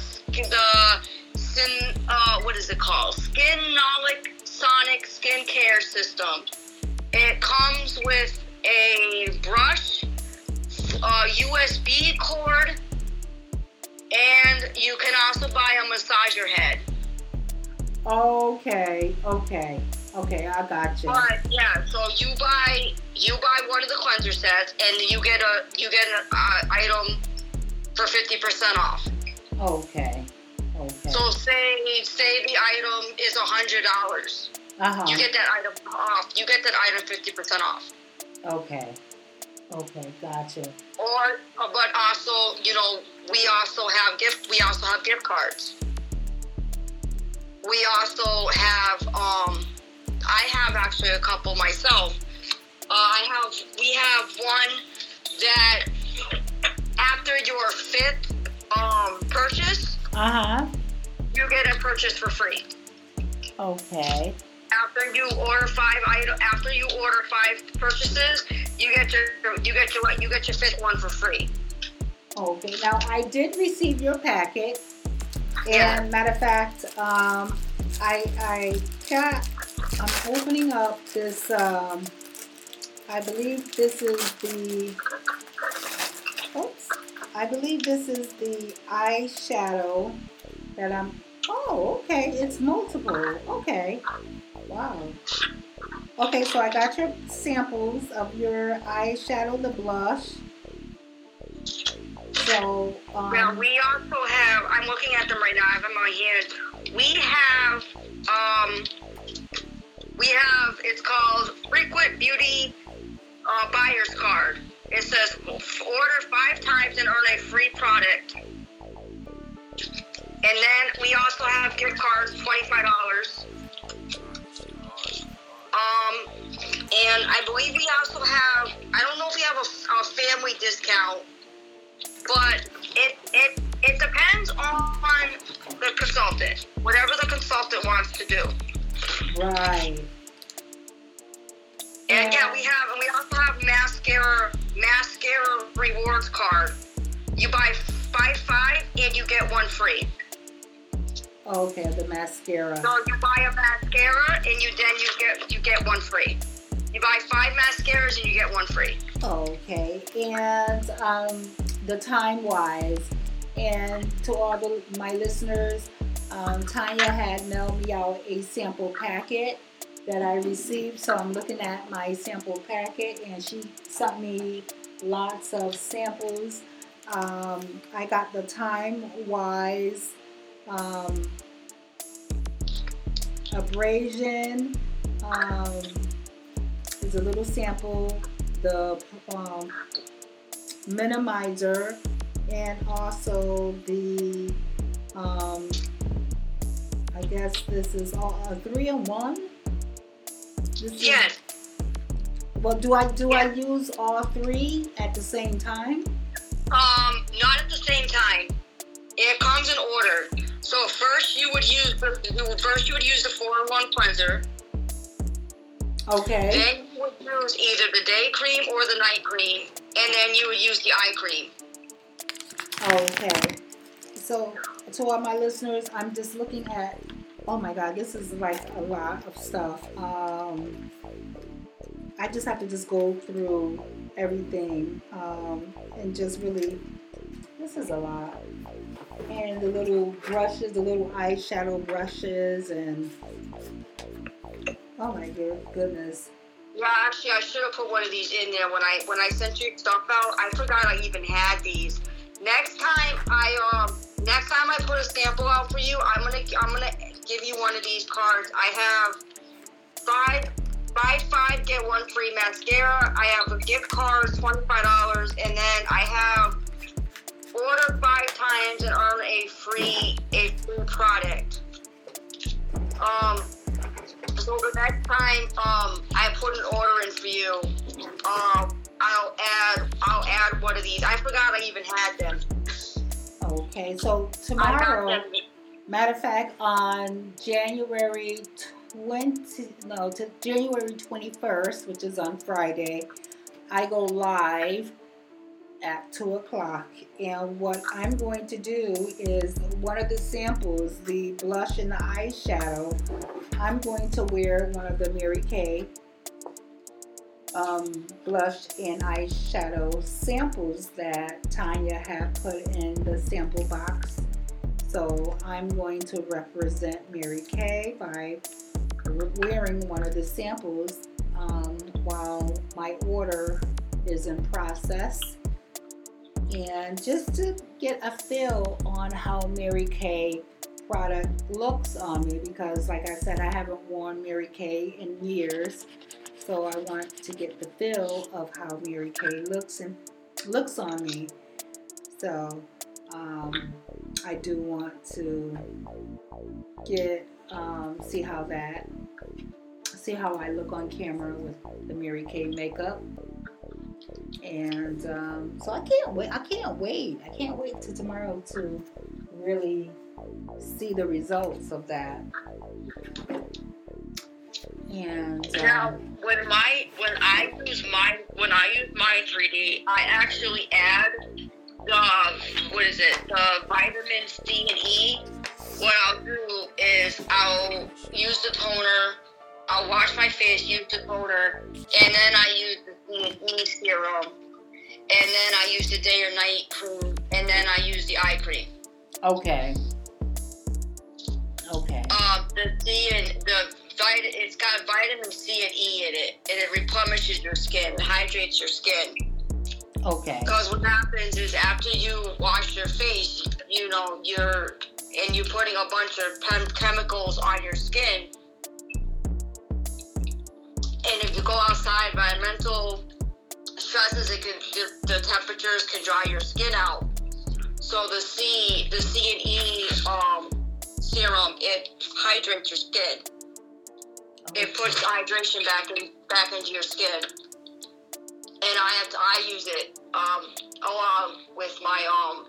the skin. Uh, what is it called? Skinologic Sonic Skincare System. It comes with a brush, a USB cord, and you can also buy a massager head. Okay. Okay. Okay. I got you. But yeah, so you buy you buy one of the cleanser sets, and you get a you get an uh, item for fifty percent off. Okay. Okay. So say say the item is a hundred dollars. Uh huh. You get that item off. You get that item fifty percent off. Okay. Okay. Gotcha. Or uh, but also you know we also have gift we also have gift cards. We also have um I have actually a couple myself. Uh, I have we have one that after your fifth um purchase Uh huh. you get a purchase for free. Okay. after you order five item after you order five purchases, you get your you get your you get your fifth one for free. Okay. Now I did receive your packet, and Yeah. matter of fact, um, I I got. I'm opening up this. Um, I believe this is the. Oops. I believe this is the eyeshadow that I'm. Oh, okay. It's multiple. Okay. Wow. Okay, so I got your samples of your eyeshadow, the blush. So, um, we also have I'm looking at them right now. I have them on hand. We have um we have it's called Frequent Beauty uh, Buyer's Card. It says order five times and earn a free product. And then we also have gift cards, twenty-five dollars. Um, and I believe we also have, I don't know if we have a, a family discount, but it, it, it depends on the consultant, whatever the consultant wants to do. right. And yeah, we have, and we also have mascara, mascara rewards card. You buy buy five and you get one free. Okay, the mascara. So you buy a mascara and you then you get you get one free. You buy five mascaras and you get one free. Okay, and um, the time wise, and to all the, my listeners, um, Tania had mailed me out a sample packet that I received. So I'm looking at my sample packet, and she sent me lots of samples. Um, I got the time wise um, abrasion. Um, is a little sample. The um, minimizer and also the um, I guess this is all a three in one. Yes. well, do I do I use all three at the same time? Um, not at the same time. It comes in order. So first you would use first you would use the four in one cleanser. Okay. Then you would use either the day cream or the night cream, and then you would use the eye cream. Okay. So, to all my listeners, I'm just looking at. Oh my God, this is like a lot of stuff. Um, I just have to just go through everything um, and just really. This is a lot. And the little brushes, the little eyeshadow brushes, and oh my good goodness. Yeah, actually, I should have put one of these in there when I when I sent you stuff out. I forgot I even had these. Next time I um next time I put a sample out for you, I'm gonna I'm gonna give you one of these cards. I have five buy five get one free mascara. I have a gift card, twenty five dollars, and then I have order five times and earn a free a free product. Um, so the next time um I put an order in for you, um I'll add I'll add one of these. I forgot I even had them. Okay, so tomorrow. Matter of fact, on January 20, no, to January 21st, which is on Friday, I go live at 2 o'clock. And what I'm going to do is one of the samples, the blush and the eyeshadow, I'm going to wear one of the Mary Kay um, blush and eyeshadow samples that Tania had put in the sample box. So I'm going to represent Mary Kay by wearing one of the samples um, while my order is in process. And just to get a feel on how Mary Kay product looks on me because like I said I haven't worn Mary Kay in years so I want to get the feel of how Mary Kay looks and looks on me so um, I do want to get um, see how that see how I look on camera with the Mary Kay makeup. And um, so I can't wait I can't wait I can't wait to tomorrow to really see the results of that. And Now, um, when my when I use my when I use my 3D, I actually add the what is it? The vitamin C and E. What I'll do is I'll use the toner. I'll wash my face, use the toner, and then I use the C and E serum, and then I use the day or night cream, and then I use the eye cream. okay okay Um, the C and the vit it's got vitamin C and E in it, and it replenishes your skin, hydrates your skin. Okay Because what happens is after you wash your face, you know, you're and you're putting a bunch of chem- chemicals on your skin. And if you go outside, environmental stresses, it can the, the temperatures can dry your skin out. So the C, the C and E um, serum, it hydrates your skin. It puts hydration back in back into your skin. And I have to I use it um, along with my um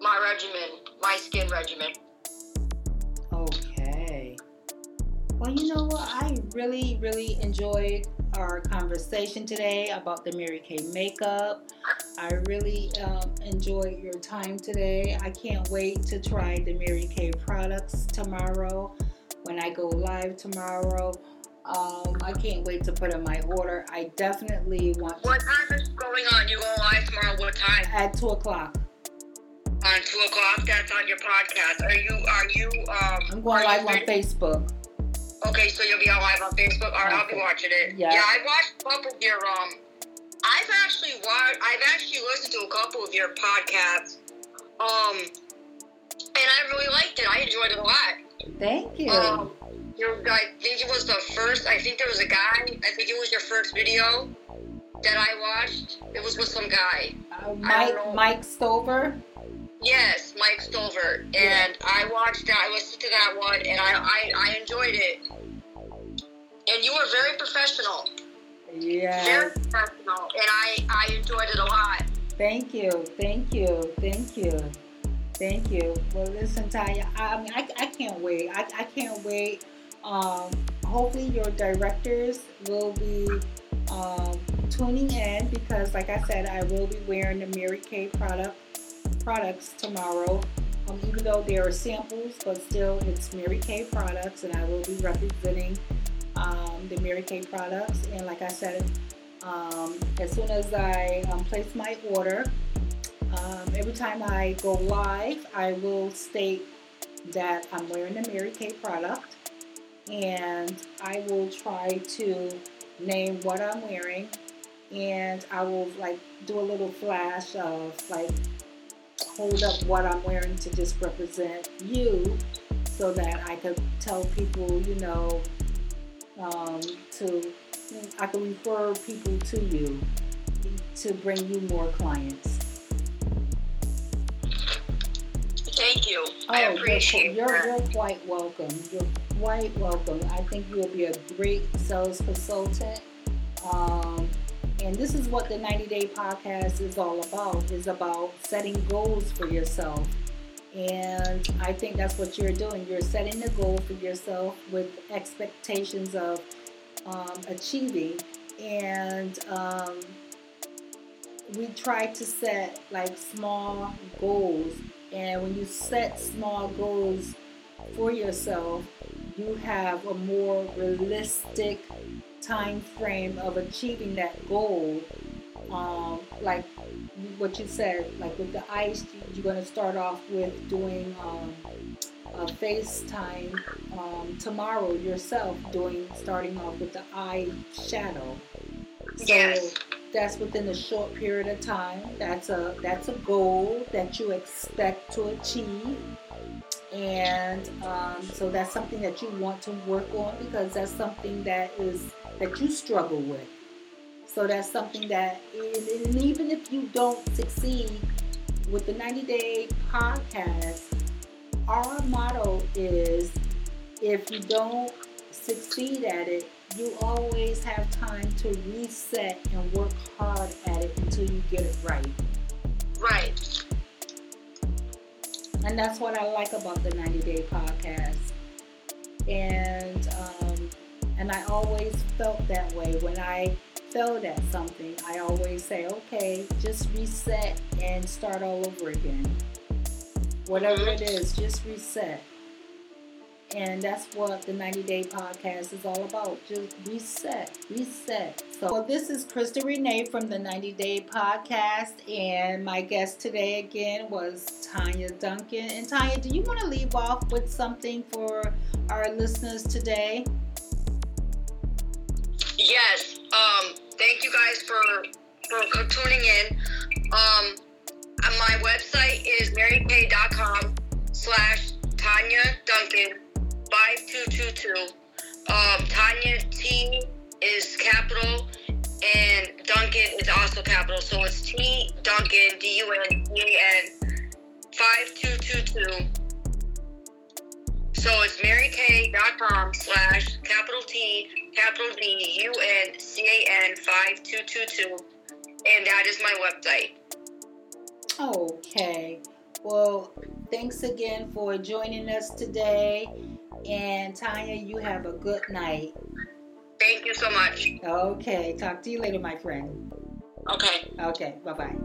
my regimen, my skin regimen. okay Well, you know what? I really, really enjoyed our conversation today about the Mary Kay makeup. I really um, enjoyed your time today. I can't wait to try the Mary Kay products tomorrow when I go live tomorrow. Um, I can't wait to put in my order. I definitely want What time is going on? You go live tomorrow? What time? at two o'clock. On two o'clock. That's on your podcast. Are you? Are you? Um, I'm going live on? Facebook. Okay, so you'll be on live on Facebook. All right, I'll be watching it. Yeah. Yeah, I watched a couple of your um. I've actually watched. I've actually listened to a couple of your podcasts. Um, and I really liked it. I enjoyed it a lot. Thank you. Um, your I think it was the first. I think there was a guy. I think it was your first video that I watched. It was with some guy. Uh, Mike. Mike Stover. Yes, Mike Stover. And I watched that. I listened to that one, and I I, I enjoyed it. And you were very professional. Yeah. Very professional, and I I enjoyed it a lot. Thank you. Thank you. Thank you. Thank you. Well, listen, Tania. I, mean, I, I can't wait. I, I can't wait. Um, hopefully, your directors will be um, tuning in because, like I said, I will be wearing the Mary Kay product products tomorrow. Um, even though they are samples, but still, it's Mary Kay products, and I will be representing um, the Mary Kay products. And like I said, um, as soon as I um, place my order, um, every time I go live, I will state that I'm wearing the Mary Kay product, and I will try to name what I'm wearing, and I will like do a little flash of like hold up what I'm wearing to just represent you, so that I could tell people, you know, um, to I can refer people to you to bring you more clients. Thank you. I Oh, appreciate you're, you're, you're quite welcome. You're quite welcome. I think you'll be a great sales consultant. Um, and this is what the 90 Day Podcast is all about. is about setting goals for yourself. And I think that's what you're doing. You're setting a goal for yourself with expectations of um, achieving. And um, we try to set like small goals and when you set small goals for yourself you have a more realistic time frame of achieving that goal um, like what you said like with the ice you're going to start off with doing um, a FaceTime um, tomorrow yourself doing starting off with the eye shadow so Yes. That's within a short period of time. That's a that's a goal that you expect to achieve, and um, so that's something that you want to work on because that's something that is that you struggle with. So that's something that, and even if you don't succeed with the 90 Day Podcast, our motto is if you don't succeed at it, you always have time to reset and work hard at it until you get it right. Right. And that's what I like about the 90 Day Podcast. And um, and I always felt that way when I failed at something. I always say, okay, just reset and start all over again. Whatever it is, just reset. And that's what the 90 Day Podcast is all about. Just reset, reset. So, well, this is Crystal Renee from the 90 Day Podcast, and my guest today again was Tania Duncan. And Tania, do you want to leave off with something for our listeners today? Yes. Um. Thank you guys for for tuning in. Um. My website is marykay.com slash Tania Duncan five two two two. Um. Tania T is capital and Duncan is also capital, so it's T Duncan D U N C A N five two two two. So it's marykay.com slash capital T capital D U N C A N 5222. And that is my website. Okay. Well, thanks again for joining us today. And Tania, you have a good night. Thank you so much. Okay, talk to you later, my friend. Okay. Okay, bye bye.